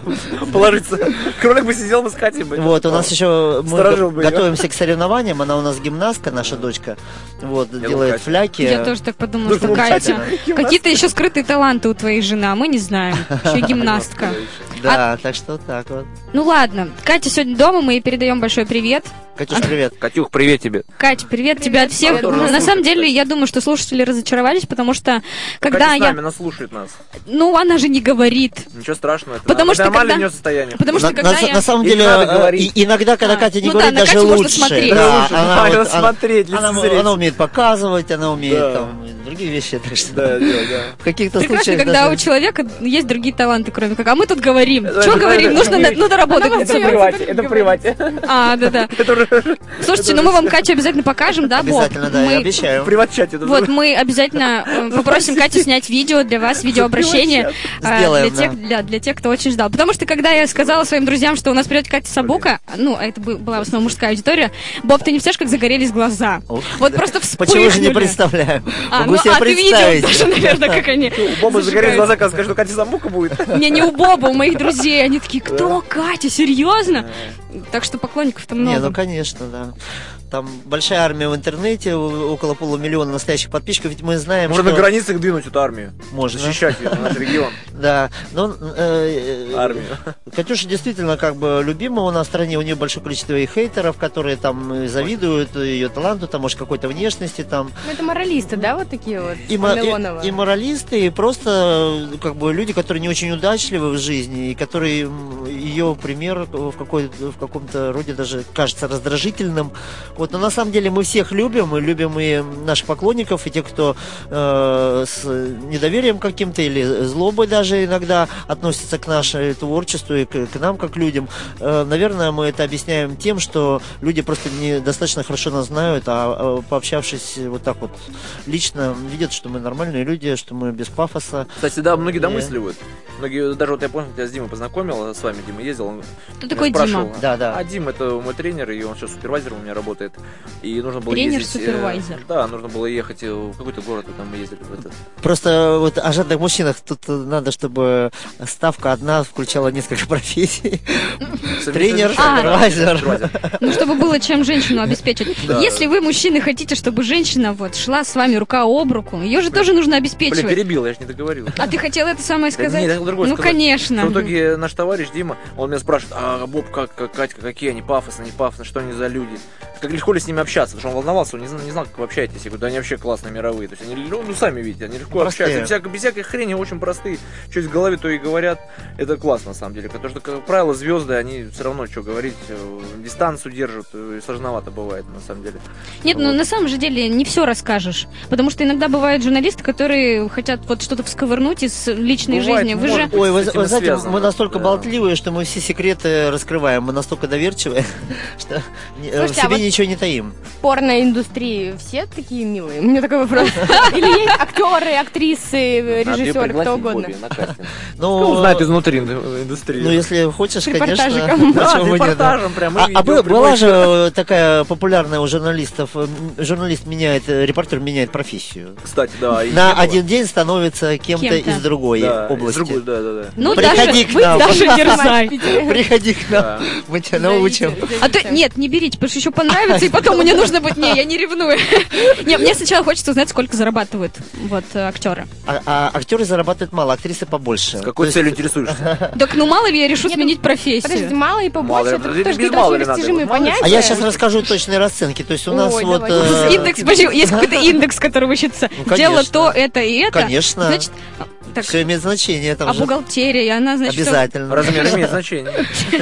[SPEAKER 1] положиться. Кролик бы сидел бы с Катей бы.
[SPEAKER 3] Вот, у нас еще мы готовимся к соревнованиям. Она у нас гимнастка, наша дочка. Вот, делает фляки.
[SPEAKER 2] Я тоже так подумала,
[SPEAKER 1] Ну,
[SPEAKER 2] что Катя, какие-то еще скрытые таланты у твоей жены, а мы не знаем. Еще гимнастка.
[SPEAKER 3] Да, так что так вот.
[SPEAKER 2] Ну ладно, Катя сегодня дома, мы ей передаем большой привет.
[SPEAKER 3] Катюш, привет.
[SPEAKER 1] Катюх, привет тебе.
[SPEAKER 2] Катя, привет, тебе от всех.
[SPEAKER 1] Тоже нас
[SPEAKER 2] На самом деле,
[SPEAKER 1] кстати.
[SPEAKER 2] я думаю, что слушатели разочаровались, потому что когда
[SPEAKER 1] Катя с
[SPEAKER 2] я...
[SPEAKER 1] нами, она слушает нас.
[SPEAKER 2] Ну, она же не говорит.
[SPEAKER 1] Ничего страшного. Это
[SPEAKER 2] Потому что
[SPEAKER 1] нормальное
[SPEAKER 2] когда-
[SPEAKER 1] у нее состояние.
[SPEAKER 2] Потому что
[SPEAKER 3] на,
[SPEAKER 2] когда
[SPEAKER 3] на-
[SPEAKER 2] я...
[SPEAKER 3] на самом деле, э, и- иногда, когда
[SPEAKER 2] А,
[SPEAKER 3] Катя не
[SPEAKER 2] ну
[SPEAKER 3] говорит,
[SPEAKER 2] да, на
[SPEAKER 3] даже
[SPEAKER 2] Катю можно
[SPEAKER 3] лучше.
[SPEAKER 2] смотреть.
[SPEAKER 3] Да,
[SPEAKER 1] Да,
[SPEAKER 3] она, вот- она-
[SPEAKER 1] смотреть,
[SPEAKER 3] она,
[SPEAKER 1] лицезреть.
[SPEAKER 3] она умеет показывать, она умеет
[SPEAKER 1] Да.
[SPEAKER 3] там, другие вещи. Так что
[SPEAKER 1] Да, да, да.
[SPEAKER 3] в каких-то случаях
[SPEAKER 2] когда
[SPEAKER 3] даже-
[SPEAKER 2] у человека есть другие таланты, кроме как. А мы тут говорим.
[SPEAKER 1] Это-
[SPEAKER 2] Что говорим? Нужно,
[SPEAKER 1] это-
[SPEAKER 2] надо работать
[SPEAKER 4] Она
[SPEAKER 2] над
[SPEAKER 4] вот
[SPEAKER 2] собой.
[SPEAKER 4] смеётся.
[SPEAKER 1] Это привате, это привате.
[SPEAKER 2] А, да-да. Слушайте, ну мы вам Катю обязательно покажем, да, Боб?
[SPEAKER 3] Обязательно, да, я обещаю.
[SPEAKER 1] Приват-чате.
[SPEAKER 2] Вот мы обязательно э, попросим Катю снять видео для вас, видеообращение э,
[SPEAKER 3] Сделаем,
[SPEAKER 2] для тех, для, для тех, кто очень ждал. Потому что когда я сказала своим друзьям, что у нас придет Катя Сабука, ну, а это бы- была в основном мужская аудитория, Боб, ты не представляешь, как загорелись глаза.
[SPEAKER 3] Ух,
[SPEAKER 2] Вот
[SPEAKER 3] да.
[SPEAKER 2] просто
[SPEAKER 3] Почему же не
[SPEAKER 2] вспыхнули.
[SPEAKER 3] представляю?
[SPEAKER 2] А,
[SPEAKER 3] Могу
[SPEAKER 2] ну,
[SPEAKER 3] себе
[SPEAKER 2] а ты видел
[SPEAKER 3] представить.
[SPEAKER 2] даже, наверное, как они
[SPEAKER 1] У Боба загорелись глаза, когда скажешь, что Катя Самука будет.
[SPEAKER 2] Не, не у Боба, у моих друзей. Они такие, кто? Катя, серьезно? Так что поклонников-то
[SPEAKER 3] Не,
[SPEAKER 2] много.
[SPEAKER 3] ну конечно, да. Там большая армия в интернете, около полумиллиона настоящих подписчиков, ведь мы знаем,
[SPEAKER 1] Можно
[SPEAKER 3] что...
[SPEAKER 1] на границах двинуть эту армию.
[SPEAKER 3] Можно.
[SPEAKER 1] Защищать ее, наш регион.
[SPEAKER 3] Да, но э, э,
[SPEAKER 1] Армию.
[SPEAKER 3] Катюша действительно как бы любима у нас в стране, у нее большое количество и хейтеров, которые там э, завидуют ее таланту, там, может, какой-то внешности, там,
[SPEAKER 4] Ну, это моралисты, да, вот такие вот?
[SPEAKER 3] и, и, и моралисты, и просто э, как бы люди, которые не очень удачливы в жизни, и которые ее пример в, какой, в каком-то роде даже кажется раздражительным. Вот, но на самом деле мы всех любим, мы любим и наших поклонников, и тех, кто э, с недоверием каким-то или злобой даже иногда относится к нашему творчеству и к, к нам как людям. Э, наверное, мы это объясняем тем, что люди просто недостаточно хорошо нас знают, а э, пообщавшись вот так вот лично, видят, что мы нормальные люди, что мы без пафоса.
[SPEAKER 1] Кстати, да, многие
[SPEAKER 3] Э.
[SPEAKER 1] домысливают. Многие, даже вот я помню, я с Димой познакомил, с вами Дима ездил, он
[SPEAKER 2] Кто
[SPEAKER 1] меня
[SPEAKER 2] такой
[SPEAKER 1] спрашивал,
[SPEAKER 2] Дима?
[SPEAKER 3] Да, да.
[SPEAKER 1] А Дим это мой тренер, и он сейчас супервайзером у меня работает. И нужно было ездить... э,
[SPEAKER 2] Тренер-супервайзер.
[SPEAKER 1] Да, нужно было ехать э, в какой-то город, и там мы ездили в этот.
[SPEAKER 3] Просто вот о жадных мужчинах тут э, надо, чтобы ставка одна включала несколько профессий. Тренер,
[SPEAKER 2] А.
[SPEAKER 3] супервайзер.
[SPEAKER 2] Ну, чтобы было чем женщину обеспечить. Если вы, мужчины, хотите, чтобы женщина вот шла с вами рука об руку, ее же тоже нужно
[SPEAKER 1] Блин,
[SPEAKER 2] обеспечивать.
[SPEAKER 1] перебил, я же не договорил.
[SPEAKER 2] А ты хотел это самое сказать?
[SPEAKER 1] нет, другое
[SPEAKER 2] ну, конечно.
[SPEAKER 1] В итоге наш товарищ Дима, он меня спрашивает, а Боб, как, как Катька, какие они пафосные, не пафосные, что они за люди? Как легко ли с ними общаться? Потому что он волновался, он не, знал- не знал, как вы общаетесь. Я говорю, да они вообще классные, мировые. То есть они, ну, ну, сами видите, они легко
[SPEAKER 3] Простые.
[SPEAKER 1] общаются. Без всякой, без всякой хрени, очень простые. Что в голове, то и говорят. Это классно, на самом деле. Потому что, как правило, звезды, они все равно, что говорить, э, дистанцию держат. э, И сложновато бывает, на самом деле.
[SPEAKER 2] Нет, ну
[SPEAKER 1] Вот.
[SPEAKER 2] на самом же деле не все расскажешь. Потому что иногда бывают журналисты, которые хотят вот что-то всковырнуть из личной
[SPEAKER 1] Бывает,
[SPEAKER 2] жизни. Вы
[SPEAKER 1] может
[SPEAKER 2] же.
[SPEAKER 3] Ой, вы, вы знаете,
[SPEAKER 1] связано,
[SPEAKER 3] мы настолько
[SPEAKER 1] да.
[SPEAKER 3] болтливые, что мы все секреты раскрываем. Мы настолько доверчивые, что э, в
[SPEAKER 4] Слушайте, а
[SPEAKER 3] себе
[SPEAKER 4] вот-
[SPEAKER 3] ничего не таим.
[SPEAKER 4] В порноиндустрии все такие милые? У меня такой вопрос. Или есть актеры, актрисы,
[SPEAKER 1] её
[SPEAKER 4] режиссеры, кто угодно?
[SPEAKER 3] Ну,
[SPEAKER 1] знает изнутри инду- индустрии.
[SPEAKER 3] ну, если хочешь, конечно.
[SPEAKER 1] Да, репортажем прям.
[SPEAKER 3] А, а была же такая популярная у журналистов, журналист меняет, э, репортер меняет профессию.
[SPEAKER 1] Кстати, да.
[SPEAKER 3] На один день становится кем-то, из другой области.
[SPEAKER 2] Ну,
[SPEAKER 3] Приходи к нам. Приходи к нам, мы тебя научим.
[SPEAKER 2] А то нет, не берите, потому что еще понравится, и потом мне нужно будет. Не, я не ревную. Не, мне сначала хочется узнать, сколько зарабатывают вот э, актеры.
[SPEAKER 3] А, а актеры зарабатывают мало, актрисы побольше.
[SPEAKER 1] С какой целью интересуешься?
[SPEAKER 2] Так ну мало ли я решу сменить профессию.
[SPEAKER 4] Подожди, мало и побольше, это тоже
[SPEAKER 1] ли.
[SPEAKER 4] понятия.
[SPEAKER 3] А я сейчас расскажу точные расценки. То есть у нас вот... э,
[SPEAKER 2] Индекс, есть какой-то индекс, который высчитывается.
[SPEAKER 3] Ну,
[SPEAKER 2] Дело то, это и это.
[SPEAKER 3] Конечно.
[SPEAKER 2] Значит, так,
[SPEAKER 3] Все имеет значение. Там
[SPEAKER 2] а
[SPEAKER 3] же
[SPEAKER 2] бухгалтерия, она, значит, что-
[SPEAKER 3] обязательно.
[SPEAKER 1] Размер имеет значение.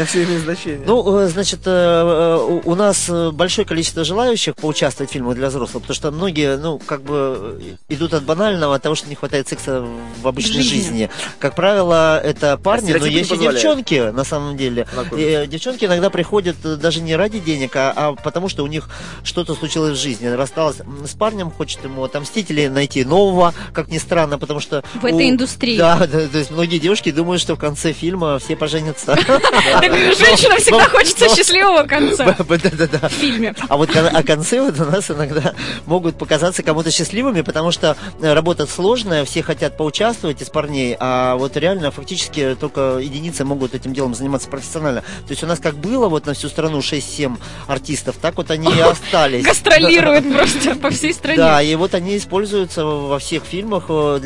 [SPEAKER 1] Все имеет значение.
[SPEAKER 3] Ну, э, значит, э, э, у нас большое количество желающих поучаствовать в фильмах для взрослых, потому что многие, ну, как бы идут от банального, от того, что не хватает секса в обычной
[SPEAKER 2] жизни.
[SPEAKER 3] Как правило, это парни, но есть и девчонки, на самом деле. Девчонки иногда приходят даже не ради денег, а, а потому что у них что-то случилось в жизни. Рассталась с парнем, хочет ему отомстить или найти нового, как ни странно, потому что...
[SPEAKER 2] В этой индустрии.
[SPEAKER 3] Да, да, то есть многие девушки думают, что в конце фильма все поженятся.
[SPEAKER 2] Женщина всегда хочется счастливого конца
[SPEAKER 3] Да-да-да.
[SPEAKER 2] в фильме.
[SPEAKER 3] А вот а концы вот у нас иногда могут показаться кому-то счастливыми, потому что э, работа сложная, все хотят поучаствовать из парней, а вот реально фактически только единицы могут этим делом заниматься профессионально. То есть у нас как было вот на всю страну 6-7 артистов, так вот они и остались.
[SPEAKER 2] Гастролирует просто по всей стране.
[SPEAKER 3] Да, и вот они используются во всех фильмах, э,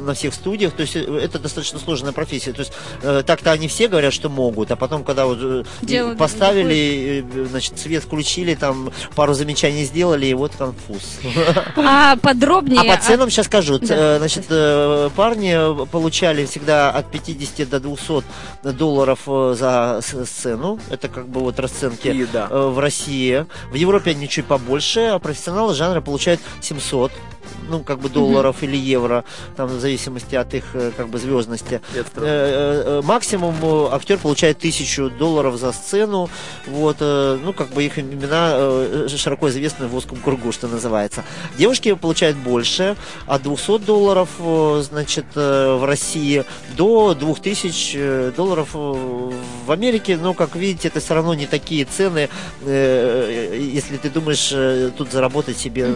[SPEAKER 3] на всех студиях. То есть э, это достаточно сложная профессия. То есть э, так-то они все говорят, что могут, а потом, когда вот э,
[SPEAKER 2] Дело
[SPEAKER 3] поставили, э, значит, свет включили, там пару замечаний сделали, и вот конфуз.
[SPEAKER 2] А подробнее...
[SPEAKER 3] А по ценам сейчас скажу.
[SPEAKER 2] Да.
[SPEAKER 3] Значит, парни получали всегда от 50 до 200 долларов за сцену. Это как бы вот расценки
[SPEAKER 1] И да.
[SPEAKER 3] в России. В Европе они чуть побольше, а профессионалы жанра получают 700. Ну, как бы долларов или евро, там, в зависимости от их, э, как бы, звездности. Э, э, Максимум актер получает тысячу долларов за сцену, вот, ну, как бы их имена широко известны в узком кругу, что называется. Девушки получают больше, от 200 долларов, значит, в России до 2000 э, долларов в Америке, но, как видите, это все равно не такие цены, если ты думаешь тут заработать себе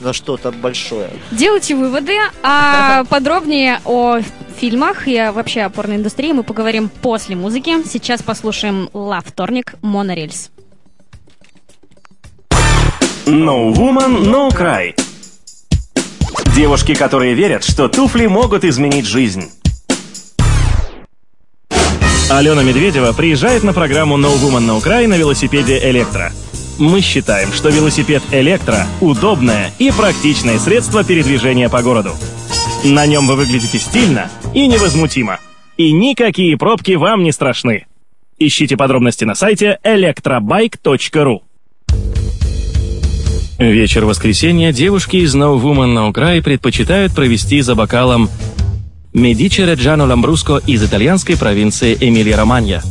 [SPEAKER 3] на что-то большое.
[SPEAKER 2] Делайте выводы, а подробнее о фильмах и вообще о порной индустрии мы поговорим после музыки. Сейчас послушаем «Ла вторник» Монорельс.
[SPEAKER 5] No Woman, No Cry. Девушки, которые верят, что туфли могут изменить жизнь. Алена Медведева приезжает на программу No Woman, No Cry на велосипеде «Электро». Мы считаем, что велосипед «Электро» — удобное и практичное средство передвижения по городу. На нем вы выглядите стильно и невозмутимо. И никакие пробки вам не страшны. Ищите подробности на сайте electrobike.ru Вечер воскресенья девушки из No Woman No Cry предпочитают провести за бокалом Медичи Реджано Ламбруско из итальянской провинции Эмилия-Романья.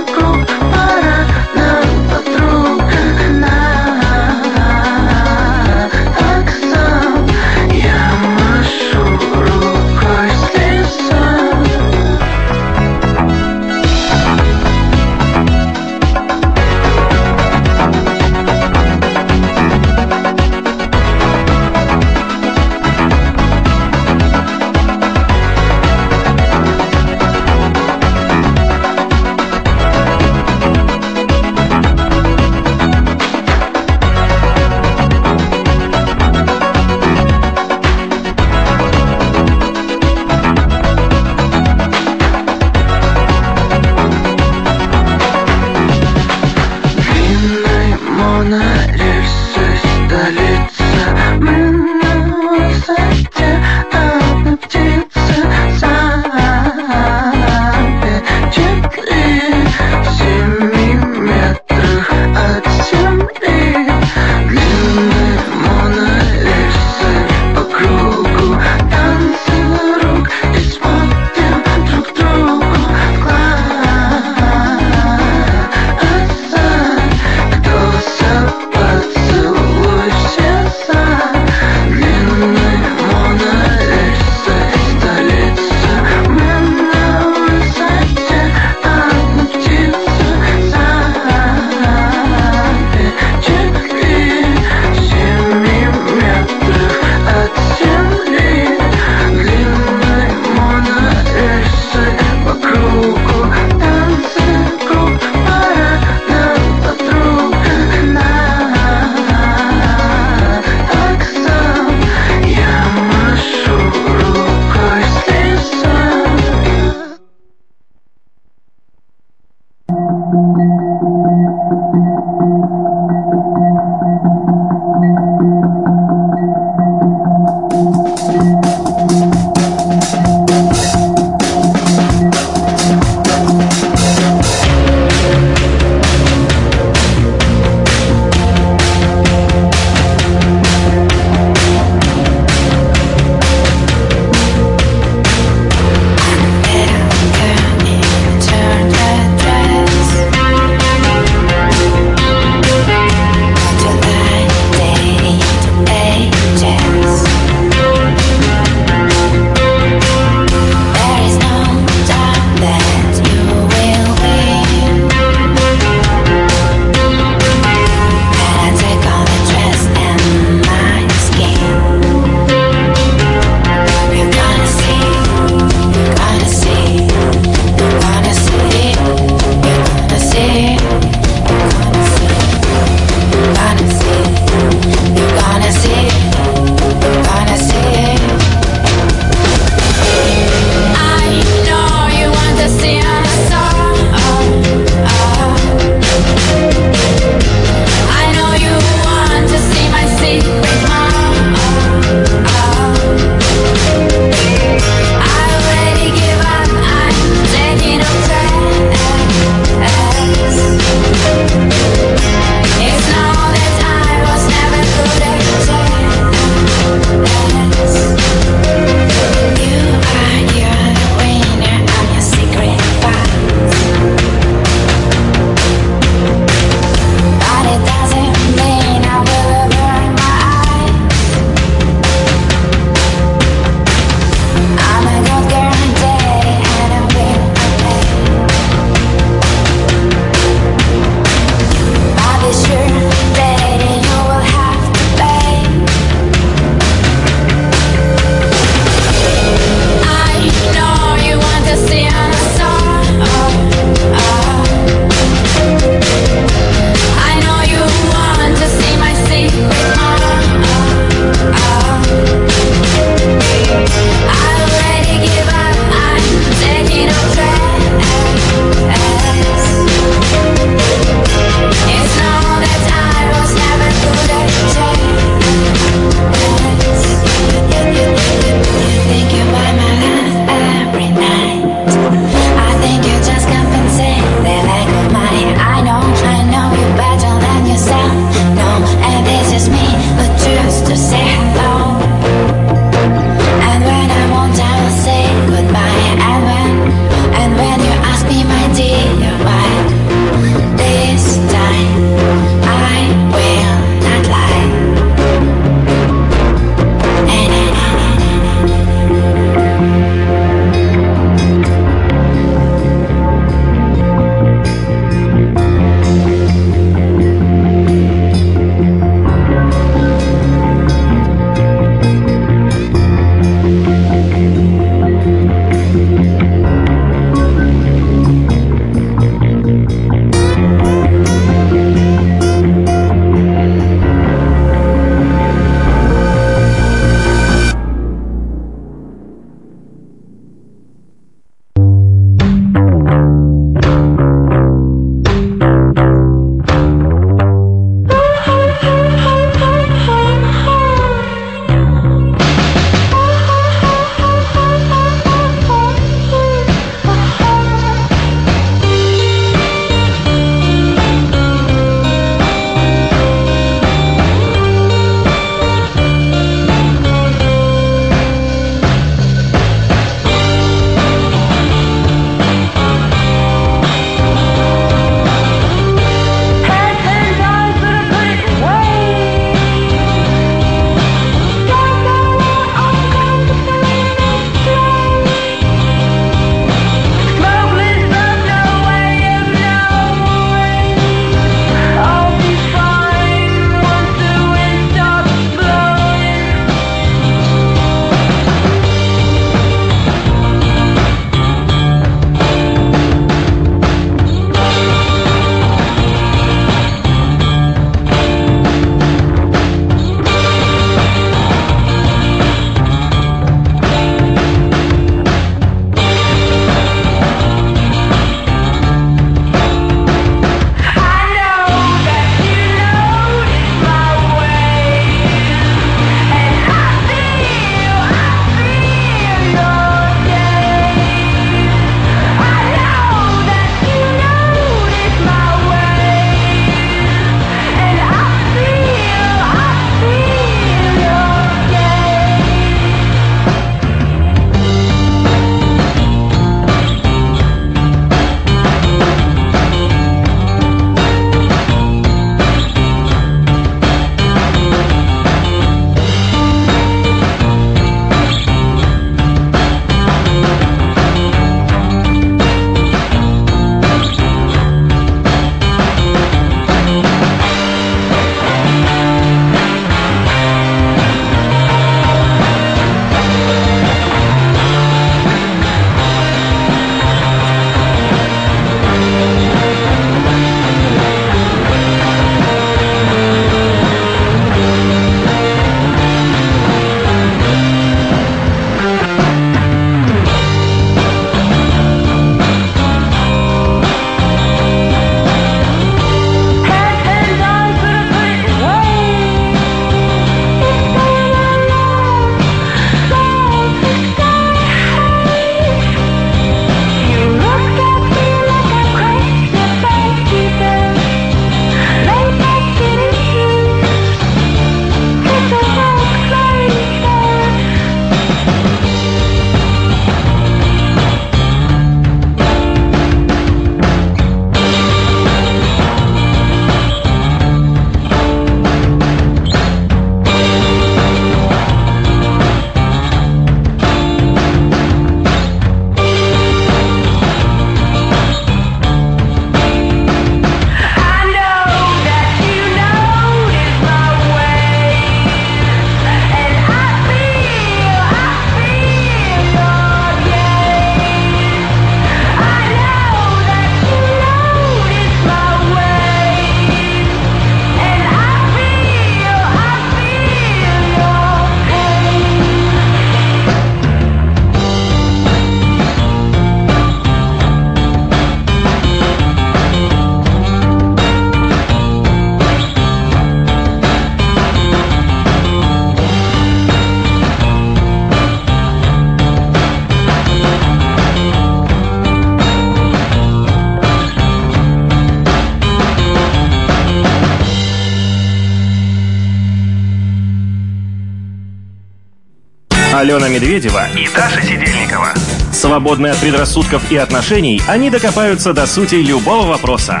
[SPEAKER 5] Алена Медведева и Даша Сидельникова. Свободны от предрассудков и отношений, они докопаются до сути любого вопроса.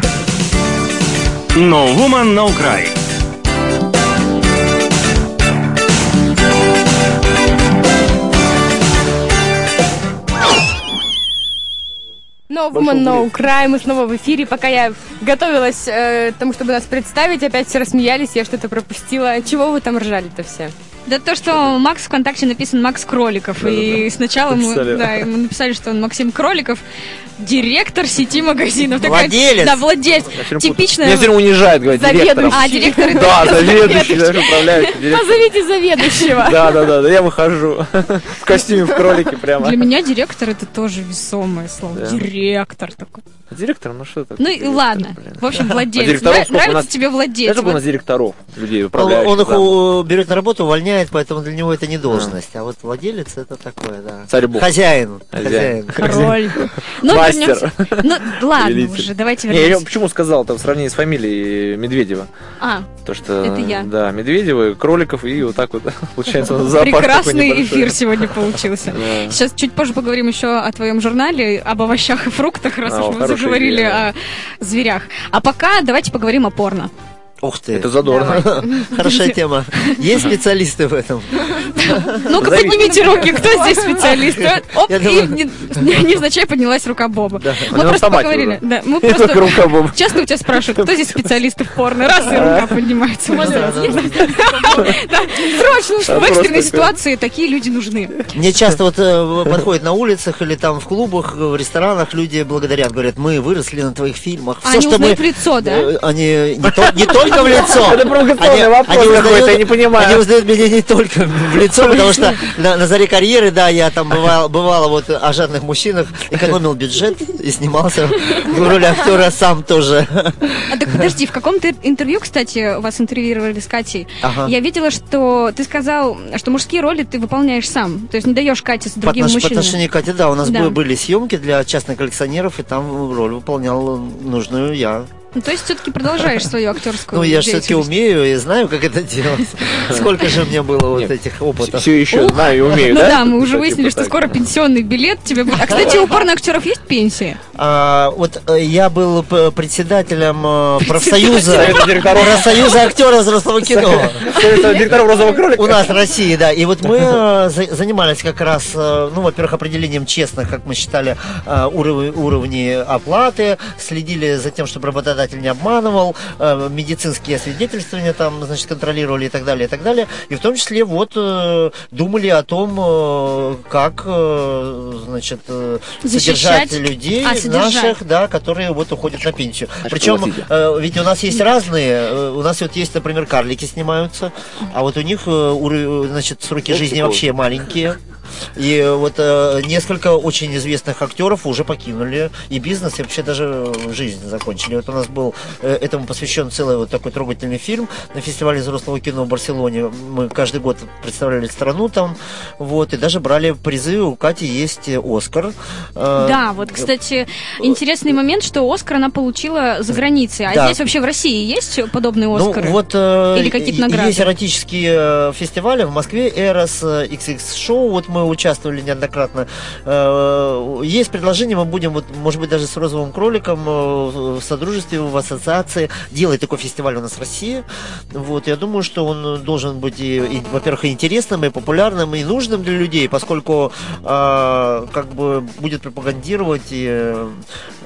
[SPEAKER 5] No Woman, No Cry.
[SPEAKER 4] No Woman, No Cry. Мы снова в эфире. Пока я готовилась э, к тому, чтобы нас представить, опять все рассмеялись, я что-то пропустила. Чего вы там ржали-то все?
[SPEAKER 2] Да то, что Макс ВКонтакте написан Макс Кроликов. И сначала мы,
[SPEAKER 1] Написали.
[SPEAKER 2] да, ему написали, что он Максим Кроликов, директор сети магазинов. Такая-
[SPEAKER 3] Владелец.
[SPEAKER 2] Да, владелец. Типичная...
[SPEAKER 1] Меня все время унижает, говорит, директором.
[SPEAKER 2] А, директор.
[SPEAKER 1] Да, заведующий, даже управляющий директор.
[SPEAKER 4] Позовите заведующего.
[SPEAKER 1] Да, да, да, да, я выхожу в костюме, в кролике прямо.
[SPEAKER 2] Для меня директор это тоже весомое слово.
[SPEAKER 1] Да.
[SPEAKER 2] Директор такой.
[SPEAKER 1] Директор, ну что это?
[SPEAKER 2] Ну и ладно. В общем, владелец.
[SPEAKER 1] сколько у
[SPEAKER 2] Нравится
[SPEAKER 1] нас?
[SPEAKER 2] тебе владелец.
[SPEAKER 1] Это у
[SPEAKER 2] Вот
[SPEAKER 1] нас директоров, людей управляющих.
[SPEAKER 3] он их
[SPEAKER 1] да.
[SPEAKER 3] у- берет на работу, увольняет, поэтому для него это не должность. А вот владелец это такое, да.
[SPEAKER 1] Царь-бог.
[SPEAKER 3] Хозяин.
[SPEAKER 1] Хозяин.
[SPEAKER 3] Хозяин.
[SPEAKER 2] Король. Ну,
[SPEAKER 1] Мастер.
[SPEAKER 2] вернемся. Ну, ладно уже, давайте
[SPEAKER 1] Не, я
[SPEAKER 2] вернемся.
[SPEAKER 1] почему сказал это в сравнении с фамилией Медведева?
[SPEAKER 2] А,
[SPEAKER 1] То, что,
[SPEAKER 2] Это я.
[SPEAKER 1] Да, Медведевы, кроликов и вот так вот получается зоопарк
[SPEAKER 2] прекрасный эфир сегодня получился.
[SPEAKER 1] Да.
[SPEAKER 2] Сейчас чуть позже поговорим еще о твоем журнале, об овощах и фруктах, раз
[SPEAKER 1] А,
[SPEAKER 2] уж мы заговорили
[SPEAKER 1] идея,
[SPEAKER 2] о зверях. А пока давайте поговорим о порно.
[SPEAKER 3] Ух ты.
[SPEAKER 1] Это задорно.
[SPEAKER 3] Хорошая тема. Есть специалисты в этом?
[SPEAKER 2] Ну-ка, поднимите руки, кто здесь специалист? Оп, и невзначай поднялась рука Боба. Мы просто поговорили. мы
[SPEAKER 1] только
[SPEAKER 2] просто...
[SPEAKER 1] рука Боба.
[SPEAKER 2] Часто у тебя спрашивают, кто здесь специалисты в порно? Раз, и рука поднимается. Да, Срочно, в экстренной ситуации такие люди нужны.
[SPEAKER 3] Мне часто вот э, подходят на улицах или там в клубах, в ресторанах, люди благодарят, говорят, мы выросли на твоих фильмах.
[SPEAKER 2] А они узнают лицо, да?
[SPEAKER 3] Э, Они не, то- не только в лицо.
[SPEAKER 1] Это провокационный
[SPEAKER 3] Они-
[SPEAKER 1] вопрос какой-то, я не понимаю.
[SPEAKER 3] Они узнают меня не только в лицо, потому что на, на заре карьеры, да, я там бывал, бывало вот о жадных мужчинах, экономил бюджет и снимался в роли актера сам тоже.
[SPEAKER 2] А так подожди, в каком-то интервью, кстати, вас интервьюировали с Катей,
[SPEAKER 3] Ага.
[SPEAKER 2] я видела, что ты сказал, что мужские роли ты выполняешь сам. То есть не даешь Кате с
[SPEAKER 3] По,
[SPEAKER 2] другими
[SPEAKER 3] отнош- по
[SPEAKER 2] мужчинами.
[SPEAKER 3] отношению к Кате, да, у нас
[SPEAKER 2] Да.
[SPEAKER 3] были съемки для частных коллекционеров, и там роль выполнял нужную я.
[SPEAKER 2] Ну, то есть все-таки продолжаешь свою актерскую
[SPEAKER 3] Ну, я же все-таки умею и знаю, как это делать. Сколько же мне было вот этих опытов.
[SPEAKER 1] Все еще знаю и умею,
[SPEAKER 2] Ну
[SPEAKER 1] да?
[SPEAKER 2] да, мы уже выяснили, что скоро пенсионный билет тебе будет. А, кстати, у порноактеров есть пенсия?
[SPEAKER 3] А, вот э, я был п- председателем э, профсоюза, профсоюза актера взрослого кино.
[SPEAKER 1] Это директоров розового кролика.
[SPEAKER 3] У нас в России, да. И вот мы э, за- занимались как раз, э, ну, во-первых, определением честных, как мы считали, э, уров- уровней оплаты, следили за тем, чтобы работодатель не обманывал, э, медицинские освидетельствования там, значит, контролировали и так далее, и так далее. И в том числе вот э, думали о том, э, как, значит,
[SPEAKER 2] Защищать.
[SPEAKER 3] содержать людей
[SPEAKER 2] А, содержать.
[SPEAKER 3] наших, да, которые вот уходят на пенсию. Причем, ведь у нас есть разные, у нас вот есть, например, карлики снимаются, а вот у них, значит, сроки жизни
[SPEAKER 1] прикол.
[SPEAKER 3] вообще маленькие. И вот э, несколько очень известных актеров уже покинули и бизнес, и вообще даже жизнь закончили. Вот у нас был э, этому посвящен целый вот такой трогательный фильм на фестивале взрослого кино в Барселоне. Мы каждый год представляли страну там, вот, и даже брали призы. У Кати есть Оскар. Э,
[SPEAKER 2] Да, вот, кстати, интересный момент, что Оскар она получила за границей. А
[SPEAKER 3] Да.
[SPEAKER 2] здесь вообще в России есть подобные Оскары?
[SPEAKER 3] Ну, вот э,
[SPEAKER 2] Или какие-то награды?
[SPEAKER 3] есть эротические фестивали в Москве, Эрос, XX Show, вот мы участвовали неоднократно. Э, Есть предложение, мы будем, вот, может быть, даже с Розовым кроликом э, в содружестве, в ассоциации делать такой фестиваль у нас в России. Вот, я думаю, что он должен быть, и, и, во-первых, интересным, и популярным, и нужным для людей, поскольку э, как бы будет пропагандировать и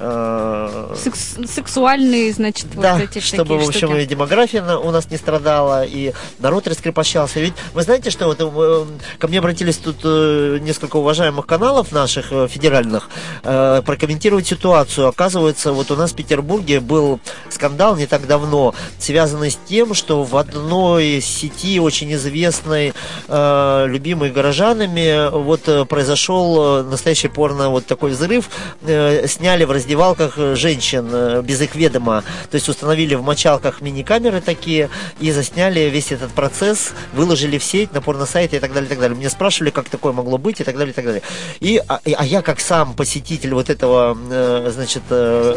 [SPEAKER 3] э,
[SPEAKER 2] Секс- сексуальные, значит,
[SPEAKER 3] да,
[SPEAKER 2] вот эти
[SPEAKER 3] чтобы,
[SPEAKER 2] всякие
[SPEAKER 3] в общем,
[SPEAKER 2] штуки.
[SPEAKER 3] и демография у нас не страдала, и народ раскрепощался. Ведь вы знаете, что вот, э, ко мне обратились тут э, несколько уважаемых каналов наших федеральных э, прокомментировать ситуацию. Оказывается, вот у нас в Петербурге был скандал не так давно, связанный с тем, что в одной сети очень известной, э, любимой горожанами, вот произошел настоящий порно вот такой взрыв. Э, сняли в раздевалках э, женщин э, без их ведома, то есть установили в мочалках мини-камеры такие и засняли весь этот процесс, выложили в сеть на порносайте и так далее, и так далее. Меня спрашивали, как такое могло быть и так далее, и так далее. И, а, и- а я как сам посетитель вот этого, э, значит,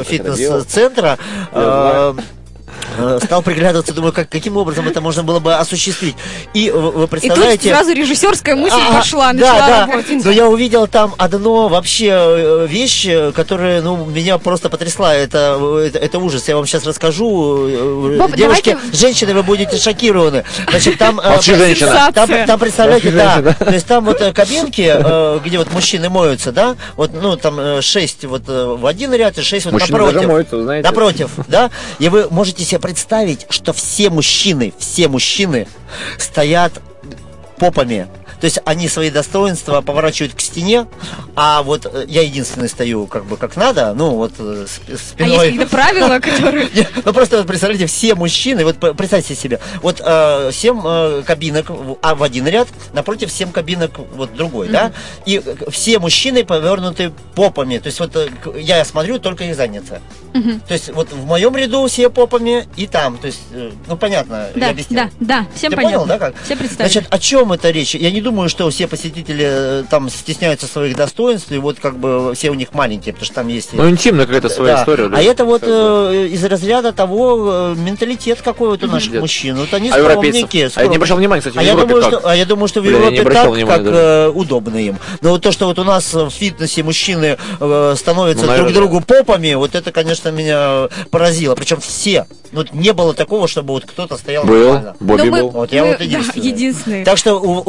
[SPEAKER 3] фитнес-центра, Стал приглядываться, думаю, как, каким образом это можно было бы осуществить. И э, вы
[SPEAKER 2] И тут
[SPEAKER 3] представляете...
[SPEAKER 2] сразу режиссерская мысль
[SPEAKER 3] А,
[SPEAKER 2] пошла,
[SPEAKER 3] да,
[SPEAKER 2] начала
[SPEAKER 3] да.
[SPEAKER 2] работать.
[SPEAKER 3] Но я увидел там одно вообще э, вещь, э, которая, ну, меня просто потрясла. Это, э, это, это ужас. Я вам сейчас расскажу. Э,
[SPEAKER 4] Боб,
[SPEAKER 3] Девушки,
[SPEAKER 4] давайте-
[SPEAKER 3] женщины, вы будете шокированы. Значит, там... э,
[SPEAKER 1] Молчи, женщина.
[SPEAKER 3] Там, там, представляете,
[SPEAKER 1] Молчи,
[SPEAKER 3] да.
[SPEAKER 1] женщина.
[SPEAKER 3] То есть там вот э, кабинки, э, где вот мужчины моются, да? Вот, ну, там э, шесть вот э, в один ряд и шесть вот
[SPEAKER 1] Мужчины
[SPEAKER 3] напротив.
[SPEAKER 1] моются, знаете.
[SPEAKER 3] Напротив, да? И вы можете себе представить, что все мужчины, все мужчины стоят попами. То есть они свои достоинства поворачивают к стене, а вот э, я единственный стою как бы как надо, ну вот э, с-
[SPEAKER 2] А
[SPEAKER 3] спиной.
[SPEAKER 2] есть какие-то правила, которые...
[SPEAKER 3] Ну просто представляете, все мужчины, вот представьте себе, вот э, семь кабинок в, а, в один ряд, напротив семь кабинок вот другой, да, и все мужчины повернуты попами, то есть вот я смотрю только их задница. То есть вот в моем ряду все попами и там, то есть, ну понятно, я объяснил.
[SPEAKER 2] да, да, всем понятно.
[SPEAKER 3] понял, да, как?
[SPEAKER 2] Все представили.
[SPEAKER 3] Значит, о чем это речь? Я не думаю, что все посетители э, там стесняются своих достоинств, и вот как бы все у них маленькие, потому что там есть...
[SPEAKER 1] Ну, интимная какая-то своя
[SPEAKER 3] да.
[SPEAKER 1] история. да.
[SPEAKER 3] А это вот э, из разряда того э, менталитет какой вот у наших мужчин. Вот они
[SPEAKER 1] А европейцев?
[SPEAKER 3] скромненькие,
[SPEAKER 1] А я не обращал внимания, кстати, в
[SPEAKER 3] а я
[SPEAKER 1] Европе
[SPEAKER 3] думаю,
[SPEAKER 1] как?
[SPEAKER 3] что, а я думаю, что в
[SPEAKER 1] Бля, я не
[SPEAKER 3] Европе так,
[SPEAKER 1] внимания
[SPEAKER 3] как
[SPEAKER 1] даже.
[SPEAKER 3] э, удобно им. Но вот то, что вот у нас в фитнесе мужчины э, становятся
[SPEAKER 1] Ну,
[SPEAKER 3] друг другу попами, вот это, конечно, меня поразило. Причем все. Вот не было такого, чтобы вот кто-то стоял
[SPEAKER 1] Был,
[SPEAKER 3] нормально.
[SPEAKER 1] Бобби
[SPEAKER 2] Ну,
[SPEAKER 1] был.
[SPEAKER 3] Вот я
[SPEAKER 2] мы,
[SPEAKER 3] вот
[SPEAKER 2] да,
[SPEAKER 3] единственный. Так что, у-